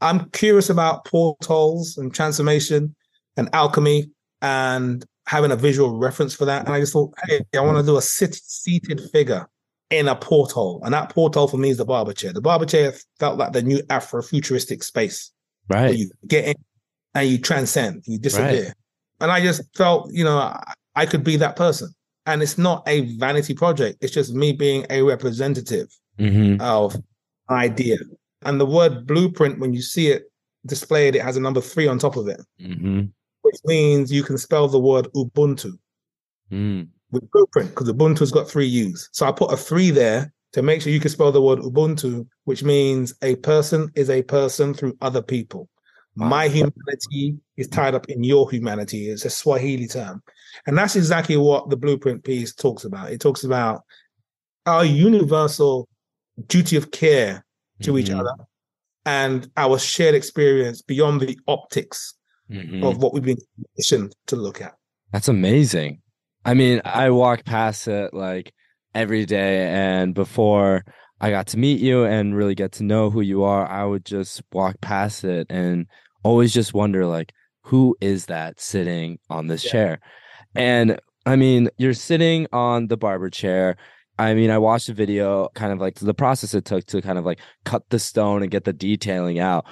I'm curious about portals and transformation and alchemy and having a visual reference for that. And I just thought, hey, I want to do a sit- seated figure in a porthole. And that porthole for me is the barber chair. The barber chair felt like the new Afro-futuristic space Right. you get in and you transcend, you disappear. And I just felt, you know, I, could be that person. And it's not a vanity project. It's just me being a representative Mm-hmm. of idea. And the word blueprint, when you see it displayed, it has a number three on top of it, Mm-hmm. which means you can spell the word Ubuntu Mm. with blueprint because Ubuntu's got three U's. So I put a three there to make sure you can spell the word Ubuntu, which means a person is a person through other people. My humanity is tied up in your humanity. It's a Swahili term. And that's exactly what the blueprint piece talks about. It talks about our universal duty of care to each Mhm. other and our shared experience beyond the optics Mhm. of what we've been conditioned to look at. That's amazing. I mean, I walk past it like every day, and before I got to meet you and really get to know who you are, I would just walk past it and always just wonder, like, who is that sitting on this Yeah. chair? And I mean, you're sitting on the barber chair. I mean, I watched the video, kind of like the process it took to kind of like cut the stone and get the detailing out.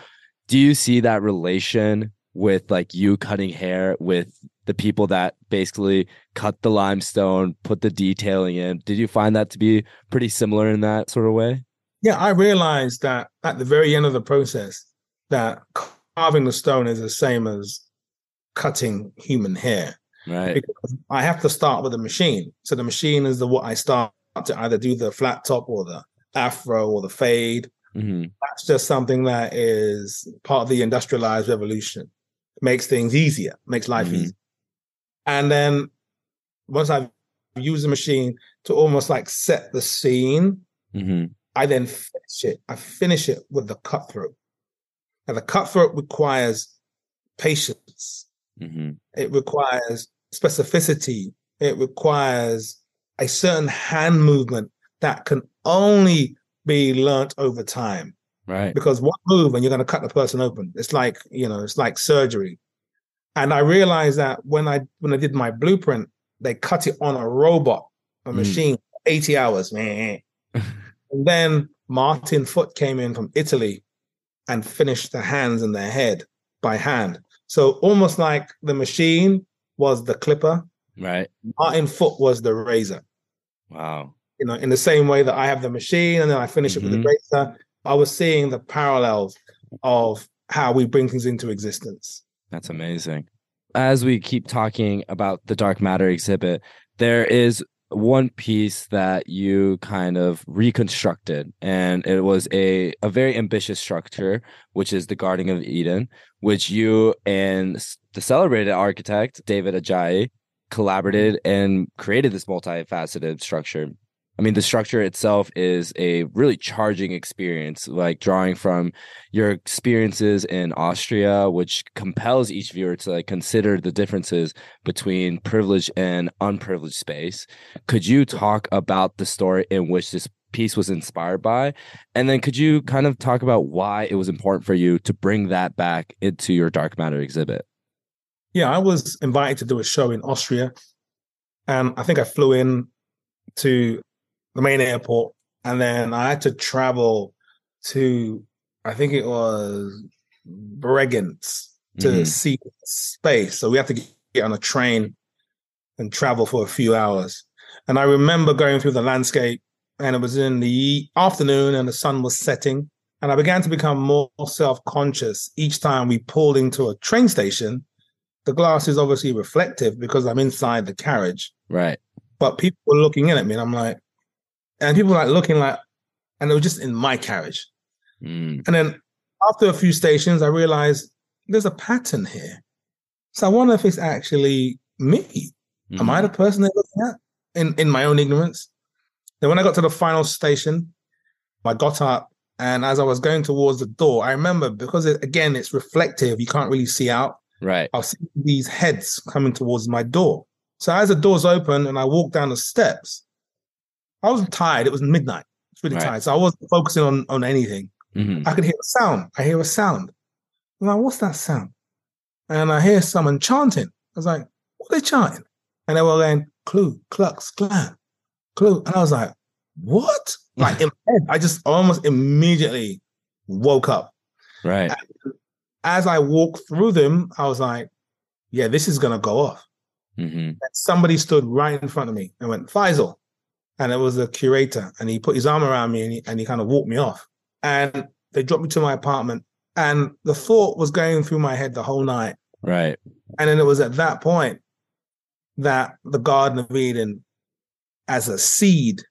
Do you see that relation with like you cutting hair with the people that basically cut the limestone, put the detailing in? Did you find that to be pretty similar in that sort of way? Yeah, I realized that at the very end of the process, that carving the stone is the same as cutting human hair. Right. Because I have to start with a machine. So the machine is the what I start to either do the flat top or the afro or the fade. Mm-hmm. That's just something that is part of the industrialized revolution. Makes things easier, makes life Mhm. easier. And then once I've used the machine to almost like set the scene, Mm-hmm. I then finish it. I finish it with the cutthroat. And the cutthroat requires patience. Mm-hmm. It requires specificity. It requires a certain hand movement that can only be learnt over time. Right. Because one move and you're going to cut the person open. It's like you know, it's like surgery. And I realized that when I when I did my blueprint, they cut it on a robot, a Mm. machine, eighty hours. meh. *laughs* and then Martin Foot came in from Italy and finished the hands and the head by hand. So almost like the machine was the clipper, Right. Martin Foot was the razor. Wow. You know, in the same way that I have the machine and then I finish it with the razor, I was seeing the parallels of how we bring things into existence. That's amazing. As we keep talking about the dark matter exhibit, there is one piece that you kind of reconstructed, and it was a, a very ambitious structure, which is the Garden of Eden, which you and the celebrated architect, David Adjaye, collaborated and created this multifaceted structure. I mean, the structure itself is a really charging experience, like drawing from your experiences in Austria, which compels each viewer to like consider the differences between privileged and unprivileged space. Could you talk about the story in which this piece was inspired by? And then could you kind of talk about why it was important for you to bring that back into your dark matter exhibit? Yeah, I was invited to do a show in Austria. And I think I flew in to the main airport and then I had to travel to I think it was Bregenz to Mhm. see space. So we had to get on a train and travel for a few hours. And I remember going through the landscape and it was in the afternoon and the sun was setting. And I began to become more self-conscious each time we pulled into a train station. The glass is obviously reflective because I'm inside the carriage Right. but people were looking in at me and I'm like, and people were like looking like, and they were just in my carriage. Mm. And then after a few stations, I realized there's a pattern here. So I wonder if it's actually me. Am I the person they're looking at in, in my own ignorance? Then when I got to the final station, I got up and as I was going towards the door, I remember because it, again, it's reflective, you can't really see out. Right. I was seeing these heads coming towards my door. So as the doors open and I walk down the steps, I was tired. It was midnight. It's really Right. tired. So I wasn't focusing on, on anything. Mhm. I could hear a sound. I hear a sound. I'm like, what's that sound? And I hear someone chanting. I was like, what are they chanting? And they were going, clue, clucks, clan, clue. And I was like, what? *laughs* Like in my head, I just almost immediately woke up Right. as I walked through them, I was like, yeah, this is going to go off. hmm And somebody stood right in front of me and went, Faisal. And it was a curator. And he put his arm around me and he, and he kind of walked me off. And they dropped me to my apartment. And the thought was going through my head the whole night. Right. And then it was at that point that the Garden of Eden, as a seed,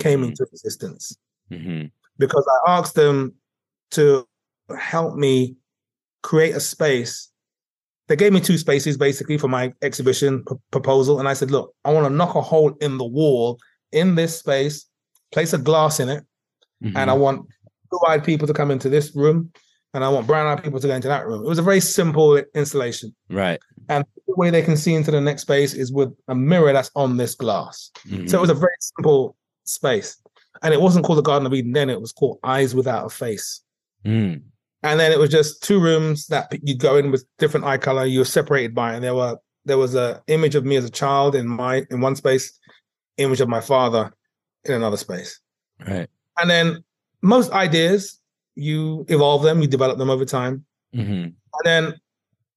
came Mhm. into existence Mhm. because I asked them to help me create a space. They gave me two spaces basically for my exhibition p- proposal. And I said, look, I want to knock a hole in the wall in this space, place a glass in it, and I Mhm. want blue eyed people to come into this room, and I want brown eyed people to go into that room. It was a very simple installation. Right. And the way they can see into the next space is with a mirror that's on this glass. So it was a very simple space. And it wasn't called the Garden of Eden then, it was called Eyes Without a Face. Mm. And then it was just two rooms that you go in with different eye color. You were separated by, and there were there was a image of me as a child in my in one space, image of my father in another space. Right. And then most ideas, you evolve them, you develop them over time. Mm-hmm. And then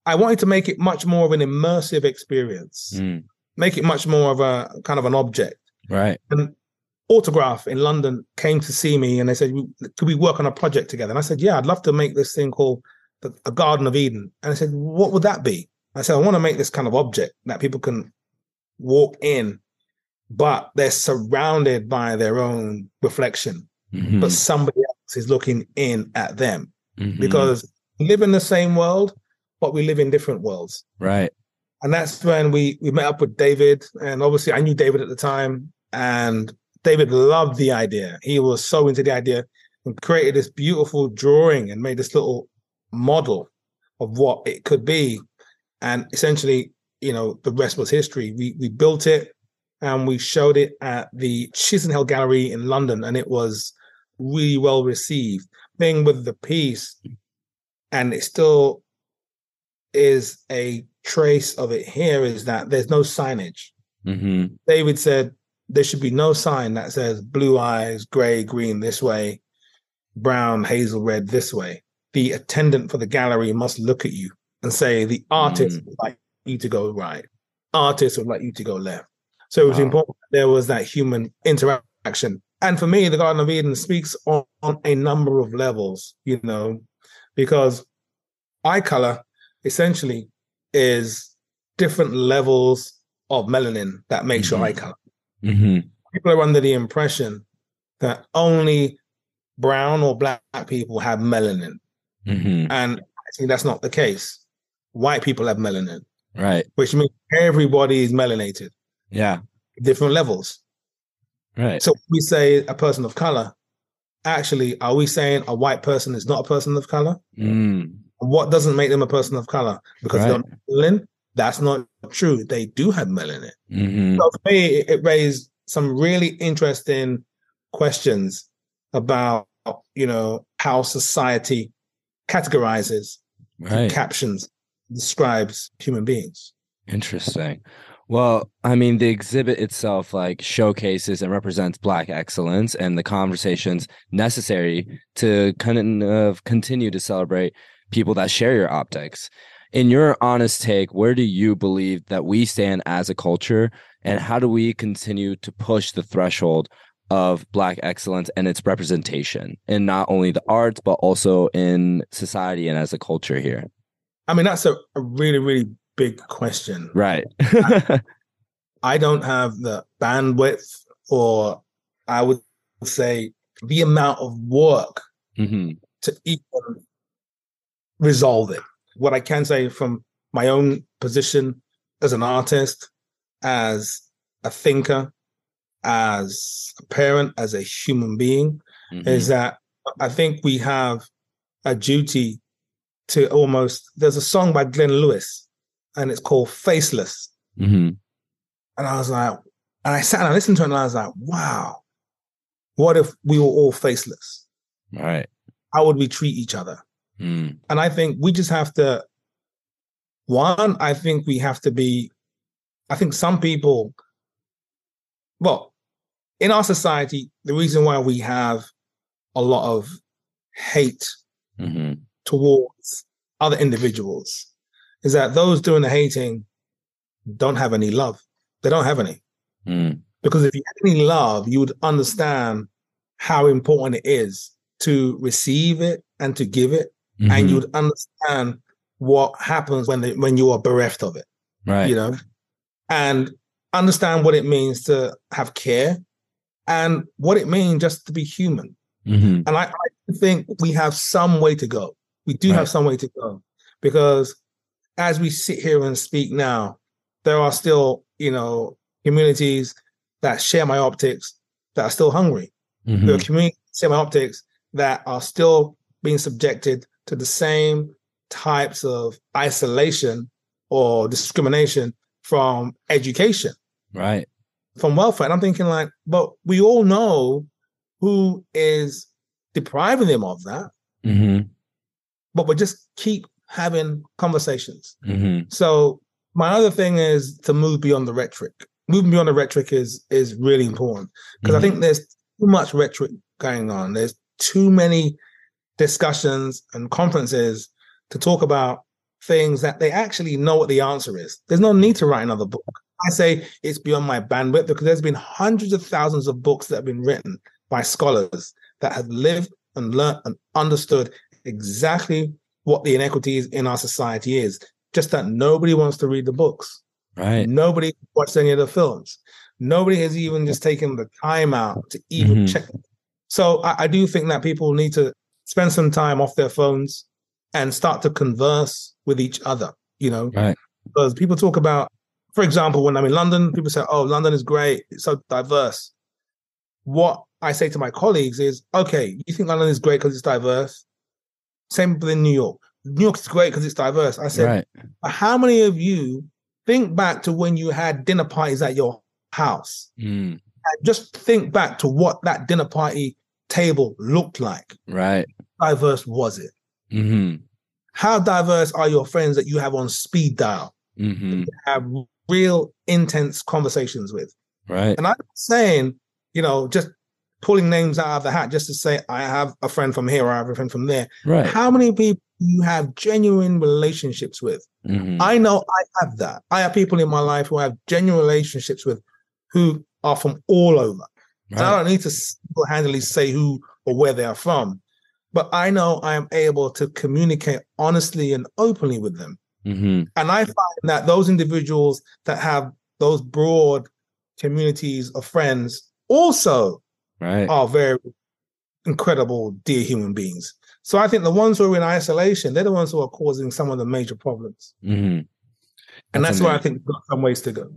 I wanted to make it much more of an immersive experience, Mm. make it much more of a kind of an object. Right. And Autograph in London came to see me and they said, Could we work on a project together? And I said, Yeah, I'd love to make this thing called the, a Garden of Eden. And I said, What would that be? I said, I want to make this kind of object that people can walk in, but they're surrounded by their own reflection, Mhm. but somebody else is looking in at them Mhm. because we live in the same world, but we live in different worlds. right. And that's when we we met up with David, and obviously I knew David at the time, and David loved the idea. He was so into the idea and created this beautiful drawing and made this little model of what it could be. And essentially, you know, the rest was history. We we built it and we showed it at the Chisenhale Gallery in London, and it was really well received. Thing with the piece, and it still is a trace of it here is that there's no signage. Mm-hmm. David said there should be no sign that says blue eyes, gray, green this way, brown, hazel, red this way. The attendant for the gallery must look at you and say, the artist Mm. would like you to go right, artist would like you to go left. So it was Wow. important that there was that human interaction. And for me, the Garden of Eden speaks on, on a number of levels, you know, because eye color essentially is different levels of melanin that makes your Mhm. eye color. Mm-hmm. People are under the impression that only brown or black people have melanin. Mm-hmm. And actually, that's not the case. White people have melanin, Right. which means everybody is melanated, Yeah. different levels. Right. So we say a person of color, actually, are we saying a white person is not a person of color? Mm. What doesn't make them a person of color? Because they Right. melanin? That's not true. They do have melanin. Mm-hmm. So for me, it it raised some really interesting questions about, you know, how society categorizes, Right. captions, describes human beings. Interesting. Well, I mean, the exhibit itself like showcases and represents Black excellence and the conversations necessary to kind of continue to celebrate people that share your optics. In your honest take, where do you believe that we stand as a culture, and how do we continue to push the threshold of Black excellence and its representation in not only the arts but also in society and as a culture here? I mean, that's a, a really, really big question. Right. *laughs* I don't have the bandwidth, or I would say the amount of work hmm to even resolve it. What I can say from my own position as an artist, as a thinker, as a parent, as a human being, Mm-hmm. is that I think we have a duty to almost. There's a song by Glenn Lewis, and it's called Faceless. hmm And I was like, and I sat and I listened to it, and I was like, wow, what if we were all faceless? All right. How would we treat each other? Mm. And I think we just have to, one, I think we have to be, I think some people, well, in our society, the reason why we have a lot of hate hmm towards other individuals is that those doing the hating don't have any love. They don't have any. Mm. Because if you had any love, you would understand how important it is to receive it and to give it and Mhm. you would understand what happens when they, when you are bereft of it right. you know and understand what it means to have care and what it means just to be human hmm and i, I think we have some way to go we do Right. have some way to go because as we sit here and speak now there are still you know communities that share my optics that are still hungry. Hmm there are community semi-optics that are still being subjected to the same types of isolation or discrimination from education, Right. from welfare. And I'm thinking like, but we all know who is depriving them of that, hmm but we just keep having conversations. hmm So my other thing is to move beyond the rhetoric. moving beyond the rhetoric is is really important because mm-hmm. I think there's too much rhetoric going on. There's too many discussions and conferences to talk about things that they actually know what the answer is. There's no need to write another book. I say it's beyond my bandwidth because there's been hundreds of thousands of books that have been written by scholars that have lived and learned and understood exactly what the inequities in our society is. Just that nobody wants to read the books. Right. Nobody watched any of the films. Nobody has even just taken the time out to even mm-hmm. check. So I, I do think that people need to spend some time off their phones and start to converse with each other, you know? Right. Because people talk about, for example, when I'm in London, people say, oh, London is great, it's so diverse. What I say to my colleagues is, okay, you think London is great because it's diverse? Same within New York. New York is great because it's diverse. I said, right. how many of you think back to when you had dinner parties at your house? Mm. And just think back to what that dinner party table looked like. Right. Diverse was it? Mm-hmm. How diverse are your friends that you have on speed dial? Mm-hmm. have real intense conversations with. Right. And I'm saying, you know, just pulling names out of the hat just to say I have a friend from here or I have a friend from there. Right. How many people you have genuine relationships with? Mm-hmm. I know I have that. I have people in my life who I have genuine relationships with who are from all over. Right. I don't need to single-handedly say who or where they are from, but I know I am able to communicate honestly and openly with them. Mm-hmm. And I find that those individuals that have those broad communities of friends also right. are very incredible, dear human beings. So I think the ones who are in isolation, they're the ones who are causing some of the major problems. Mm-hmm. And that's, that's where I think we've got some ways to go.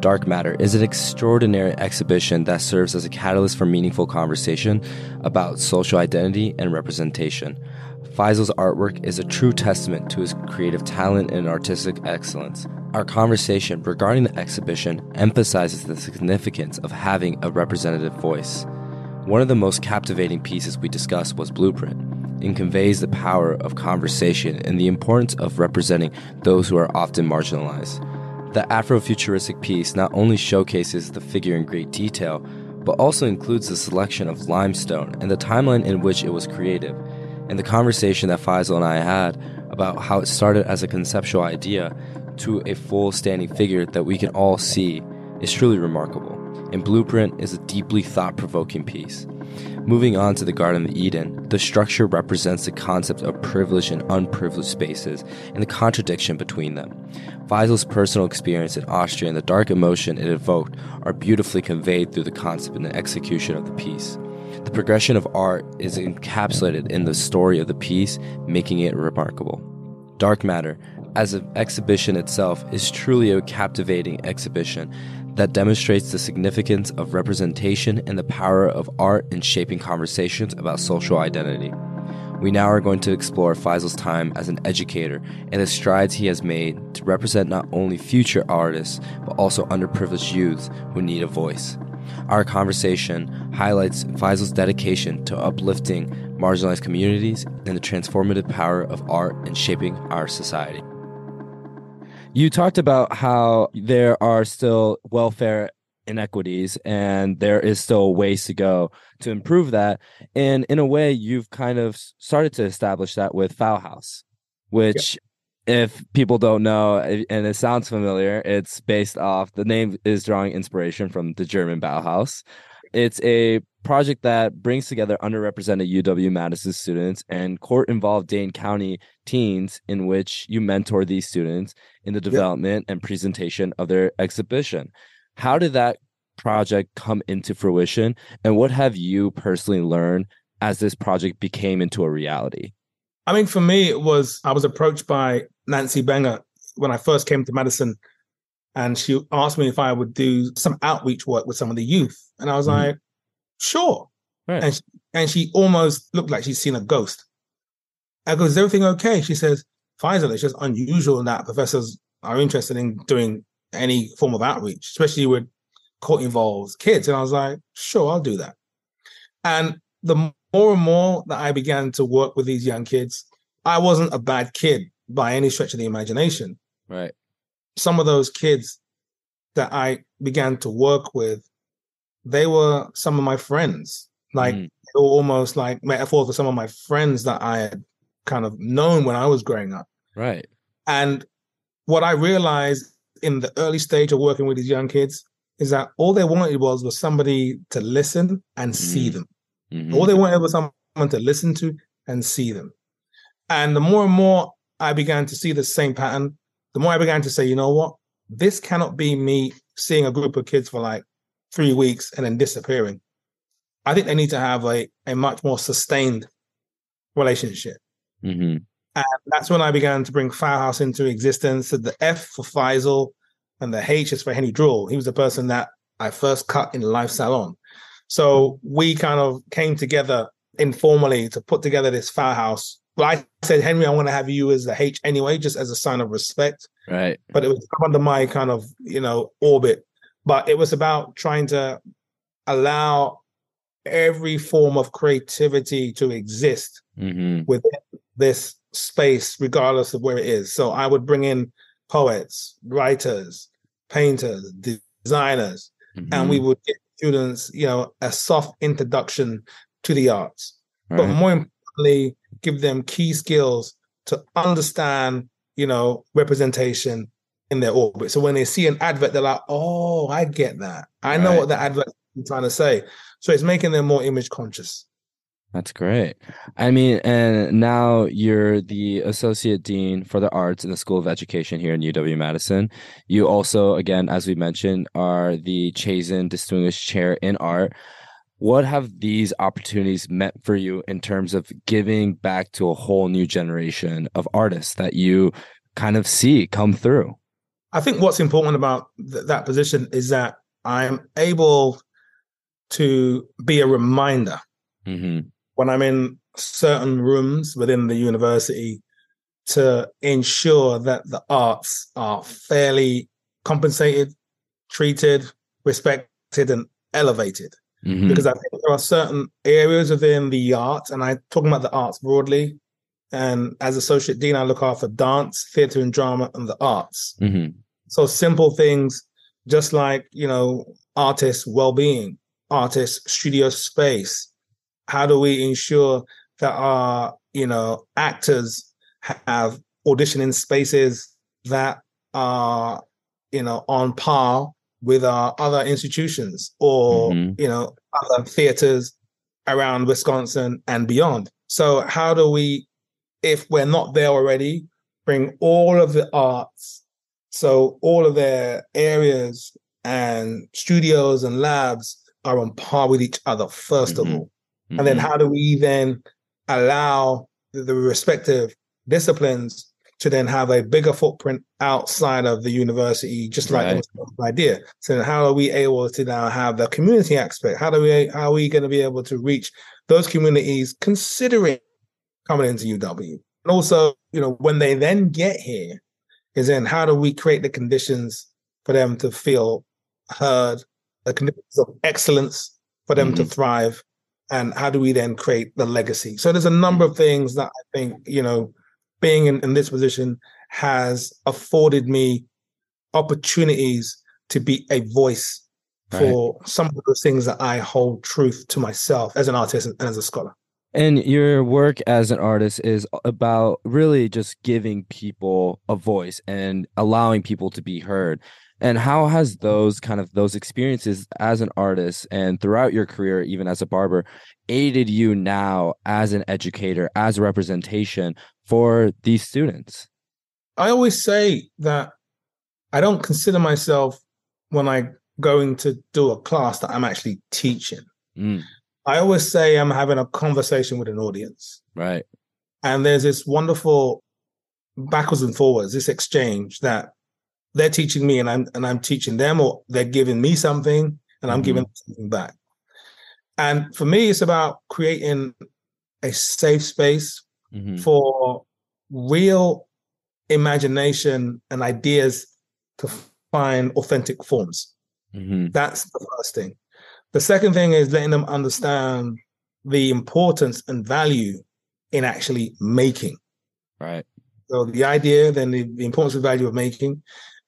Dark Matter is an extraordinary exhibition that serves as a catalyst for meaningful conversation about social identity and representation. Faisal's artwork is a true testament to his creative talent and artistic excellence. Our conversation regarding the exhibition emphasizes the significance of having a representative voice. One of the most captivating pieces we discussed was Blueprint and conveys the power of conversation and the importance of representing those who are often marginalized. The Afrofuturistic piece not only showcases the figure in great detail, but also includes the selection of limestone and the timeline in which it was created. And the conversation that Faisal and I had about how it started as a conceptual idea to a full standing figure that we can all see is truly remarkable. And Blueprint is a deeply thought provoking piece. Moving on to the Garden of Eden, the structure represents the concept of privileged and unprivileged spaces and the contradiction between them. Faisal's personal experience in Austria and the dark emotion it evoked are beautifully conveyed through the concept and the execution of the piece. The progression of art is encapsulated in the story of the piece, making it remarkable. Dark Matter, as an exhibition itself, is truly a captivating exhibition that demonstrates the significance of representation and the power of art in shaping conversations about social identity. We now are going to explore Faisal's time as an educator and the strides he has made to represent not only future artists, but also underprivileged youths who need a voice. Our conversation highlights Faisal's dedication to uplifting marginalized communities and the transformative power of art in shaping our society. You talked about how there are still welfare inequities and there is still ways to go to improve that. And in a way, you've kind of started to establish that with FauxHaus, which, if people don't know, and it sounds familiar, it's based off the name is drawing inspiration from the German Bauhaus. It's a project that brings together underrepresented UW Madison students and court involved Dane County teens, in which you mentor these students in the development yep. and presentation of their exhibition. How did that project come into fruition? And what have you personally learned as this project became into a reality? I mean, for me, it was I was approached by Nancy Benger when I first came to Madison, and she asked me if I would do some outreach work with some of the youth. And I was mm-hmm. like, sure. Right. And she, and she almost looked like she's seen a ghost. I go, is everything okay? She says, Faisal, it's just unusual that professors are interested in doing any form of outreach, especially with court involved kids. And I was like, sure, I'll do that. And the more and more that I began to work with these young kids, I wasn't a bad kid by any stretch of the imagination. Right. Some of those kids that I began to work with, they were some of my friends. Like mm. almost like metaphors for some of my friends that I had kind of known when I was growing up. Right. And what I realized in the early stage of working with these young kids is that all they wanted was was somebody to listen and see mm. them. Mm-hmm. All they wanted was someone to listen to and see them. And the more and more I began to see the same pattern, the more I began to say, you know what? This cannot be me seeing a group of kids for like three weeks and then disappearing. I think they need to have a, a much more sustained relationship. Mm-hmm. And that's when I began to bring FauxHaus into existence. So the F for Faisal and the H is for Henry Drewal. He was the person that I first cut in Live Salon. So we kind of came together informally to put together this FauxHaus well, I said, Henry, I want to have you as the H anyway, just as a sign of respect. Right. But it was under my kind of, you know, orbit. But it was about trying to allow every form of creativity to exist mm-hmm. within this space, regardless of where it is. So I would bring in poets, writers, painters, designers, mm-hmm. and we would get students, you know, a soft introduction to the arts. Right. But more importantly, give them key skills to understand, you know, representation in their orbit. So when they see an advert, they're like, oh, I get that. I know what the advert is trying to say. So it's making them more image conscious. That's great. I mean, and now you're the associate dean for the arts in the School of Education here in UW Madison. You also, again, as we mentioned, are the Chazen Distinguished Chair in Art. What have these opportunities meant for you in terms of giving back to a whole new generation of artists that you kind of see come through? I think what's important about th- that position is that I'm able to be a reminder mm-hmm. when I'm in certain rooms within the university to ensure that the arts are fairly compensated, treated, respected, and elevated. Mm-hmm. Because I think there are certain areas within the arts, and I'm talking about the arts broadly. And as associate dean, I look after dance, theatre, and drama, and the arts. Mm-hmm. So simple things, just like you know, artists' well-being, artists' studio space. How do we ensure that our you know actors have auditioning spaces that are you know on par with our other institutions or mm-hmm. you know other theaters around Wisconsin and beyond. So how do we, if we're not there already, bring all of the arts, so all of their areas and studios and labs are on par with each other 1st mm-hmm. of all, mm-hmm. and then mm-hmm. how do we then allow the, the respective disciplines to then have a bigger footprint outside of the university, just like right. the idea. So how are we able to now have the community aspect? How do we how are we going to be able to reach those communities considering coming into UW? And also, you know, when they then get here, is then how do we create the conditions for them to feel heard, the conditions of excellence for them mm-hmm. to thrive, and how do we then create the legacy? So there's a number of things that I think, you know, being in, in this position has afforded me opportunities to be a voice right. for some of those things that I hold truth to myself as an artist and as a scholar. And your work as an artist is about really just giving people a voice and allowing people to be heard. And how has those kind of those experiences as an artist and throughout your career, even as a barber, aided you now as an educator, as a representation for these students? I always say that I don't consider myself when I going to do a class that I'm actually teaching. Mm. I always say I'm having a conversation with an audience. Right. And there's this wonderful backwards and forwards, this exchange that they're teaching me and I'm and I'm teaching them, or they're giving me something and I'm mm-hmm. giving something back. And for me, it's about creating a safe space mm-hmm. for real imagination and ideas to find authentic forms. Mm-hmm. That's the first thing. The second thing is letting them understand the importance and value in actually making. Right. So the idea, then the, the importance and value of making.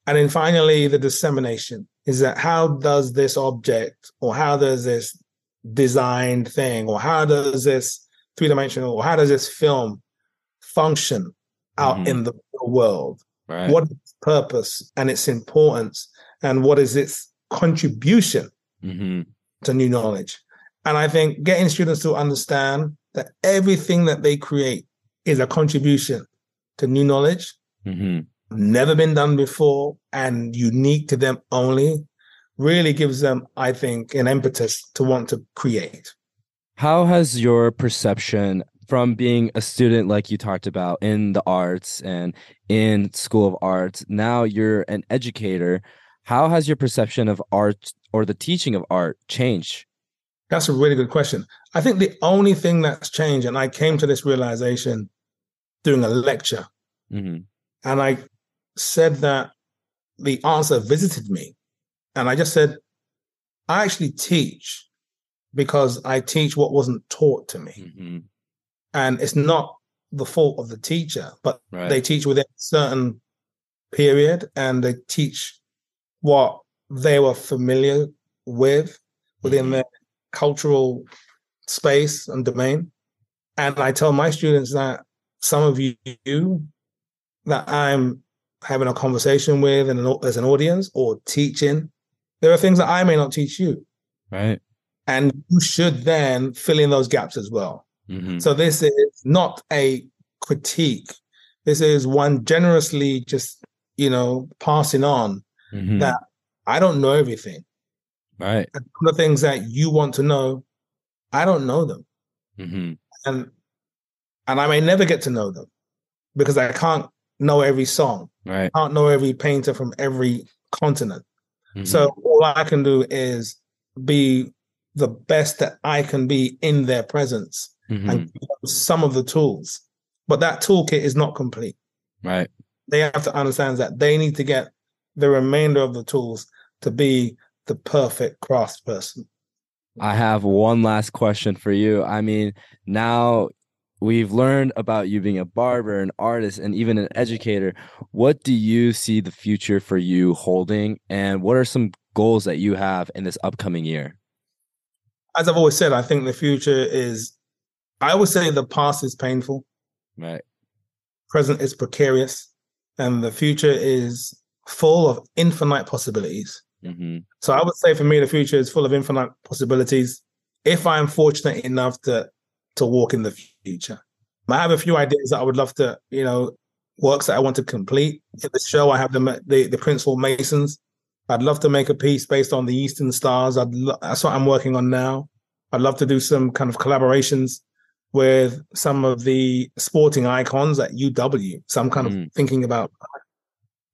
And then finally, the dissemination is that how does this object or how does this designed thing or how does this three dimensional or how does this film function out mm-hmm. in the world? Right. What is its purpose and its importance and what is its contribution mm-hmm. to new knowledge? And I think getting students to understand that everything that they create is a contribution to new knowledge, mm-hmm. Never been done before, and unique to them only, really gives them, I think, an impetus to want to create. How has your perception from being a student, like you talked about, in the arts and in School of Arts, now you're an educator. How has your perception of art or the teaching of art changed? That's a really good question. I think the only thing that's changed, and I came to this realization doing a lecture, mm-hmm. and I said that the answer visited me. And I just said, I actually teach because I teach what wasn't taught to me. Mm-hmm. And it's not the fault of the teacher, but right. they teach within a certain period and they teach what they were familiar with within mm-hmm. their cultural space and domain. And I tell my students that some of you that I'm having a conversation with and as an audience or teaching, there are things that I may not teach you. Right. And you should then fill in those gaps as well. Mm-hmm. So this is not a critique. This is one generously just, you know, passing on mm-hmm. that I don't know everything. Right. And the things that you want to know, I don't know them. Mm-hmm. And and I may never get to know them because I can't know every song. Right. I can't know every painter from every continent. Mm-hmm. So all I can do is be the best that I can be in their presence mm-hmm. and some of the tools. But that toolkit is not complete. Right. They have to understand that they need to get the remainder of the tools to be the perfect craftsperson. I have one last question for you. I mean, now we've learned about you being a barber, an artist, and even an educator. What do you see the future for you holding, and what are some goals that you have in this upcoming year? As I've always said, I think the future is, I would say the past is painful. Right. Present is precarious, and the future is full of infinite possibilities. Mm-hmm. So I would say for me, the future is full of infinite possibilities. If I'm fortunate enough to to walk in the future. I have a few ideas that I would love to, you know, works that I want to complete. In the show, I have the the, the Prince Hall Masons. I'd love to make a piece based on the Eastern Stars. I'd lo- that's what I'm working on now. I'd love to do some kind of collaborations with some of the sporting icons at UW. So I'm kind mm. of thinking about,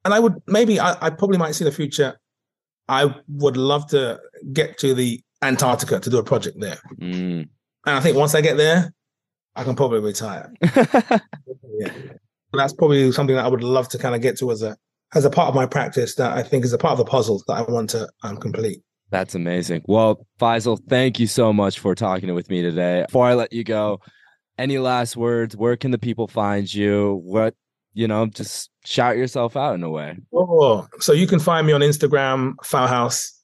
and I would maybe I, I probably might see the future. I would love to get to the Antarctica to do a project there. Mm. And I think once I get there, I can probably retire. *laughs* yeah. That's probably something that I would love to kind of get to as a as a part of my practice that I think is a part of the puzzle that I want to um, complete. That's amazing. Well, Faisal, thank you so much for talking with me today. Before I let you go, any last words? Where can the people find you? What, you know, just shout yourself out in a way. Oh, so you can find me on Instagram, House.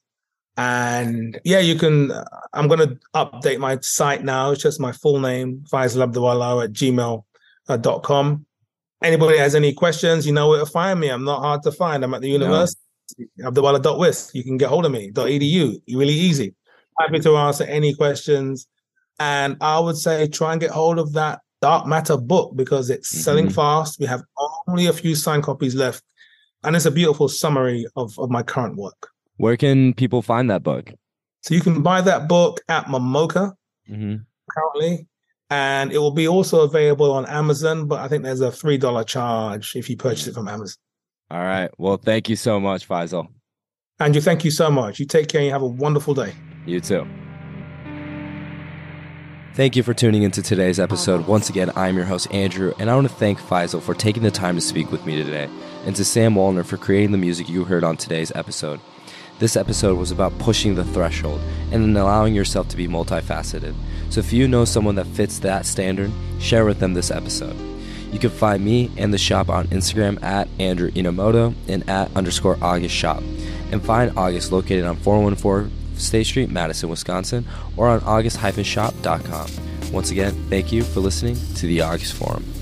And yeah, you can. I'm going to update my site now. It's just my full name, Faisal Abdu'Allah at gmail.com. Uh, Anybody has any questions, you know where to find me. I'm not hard to find. I'm at the university, no. Abdu'Allah.wis. You can get hold of me, .edu. Really easy. Happy to answer any questions. And I would say try and get hold of that Dark Matter book because it's mm-hmm. selling fast. We have only a few signed copies left. And it's a beautiful summary of, of my current work. Where can people find that book? So you can buy that book at MMoCA mm-hmm. currently, and it will be also available on Amazon. But I think there's a three dollar charge if you purchase it from Amazon. All right. Well, thank you so much, Faisal. Andrew, thank you so much. You take care and you have a wonderful day. You too. Thank you for tuning into today's episode. Once again, I'm your host, Andrew, and I want to thank Faisal for taking the time to speak with me today, and to Sam Wallner for creating the music you heard on today's episode. This episode was about pushing the threshold and then allowing yourself to be multifaceted. So if you know someone that fits that standard, share with them this episode. You can find me and the shop on Instagram at Andrew Inamoto and at underscore August Shop. and find August located on 414 State Street, Madison, Wisconsin, or on august-shop.com. Once again, thank you for listening to the August Forum.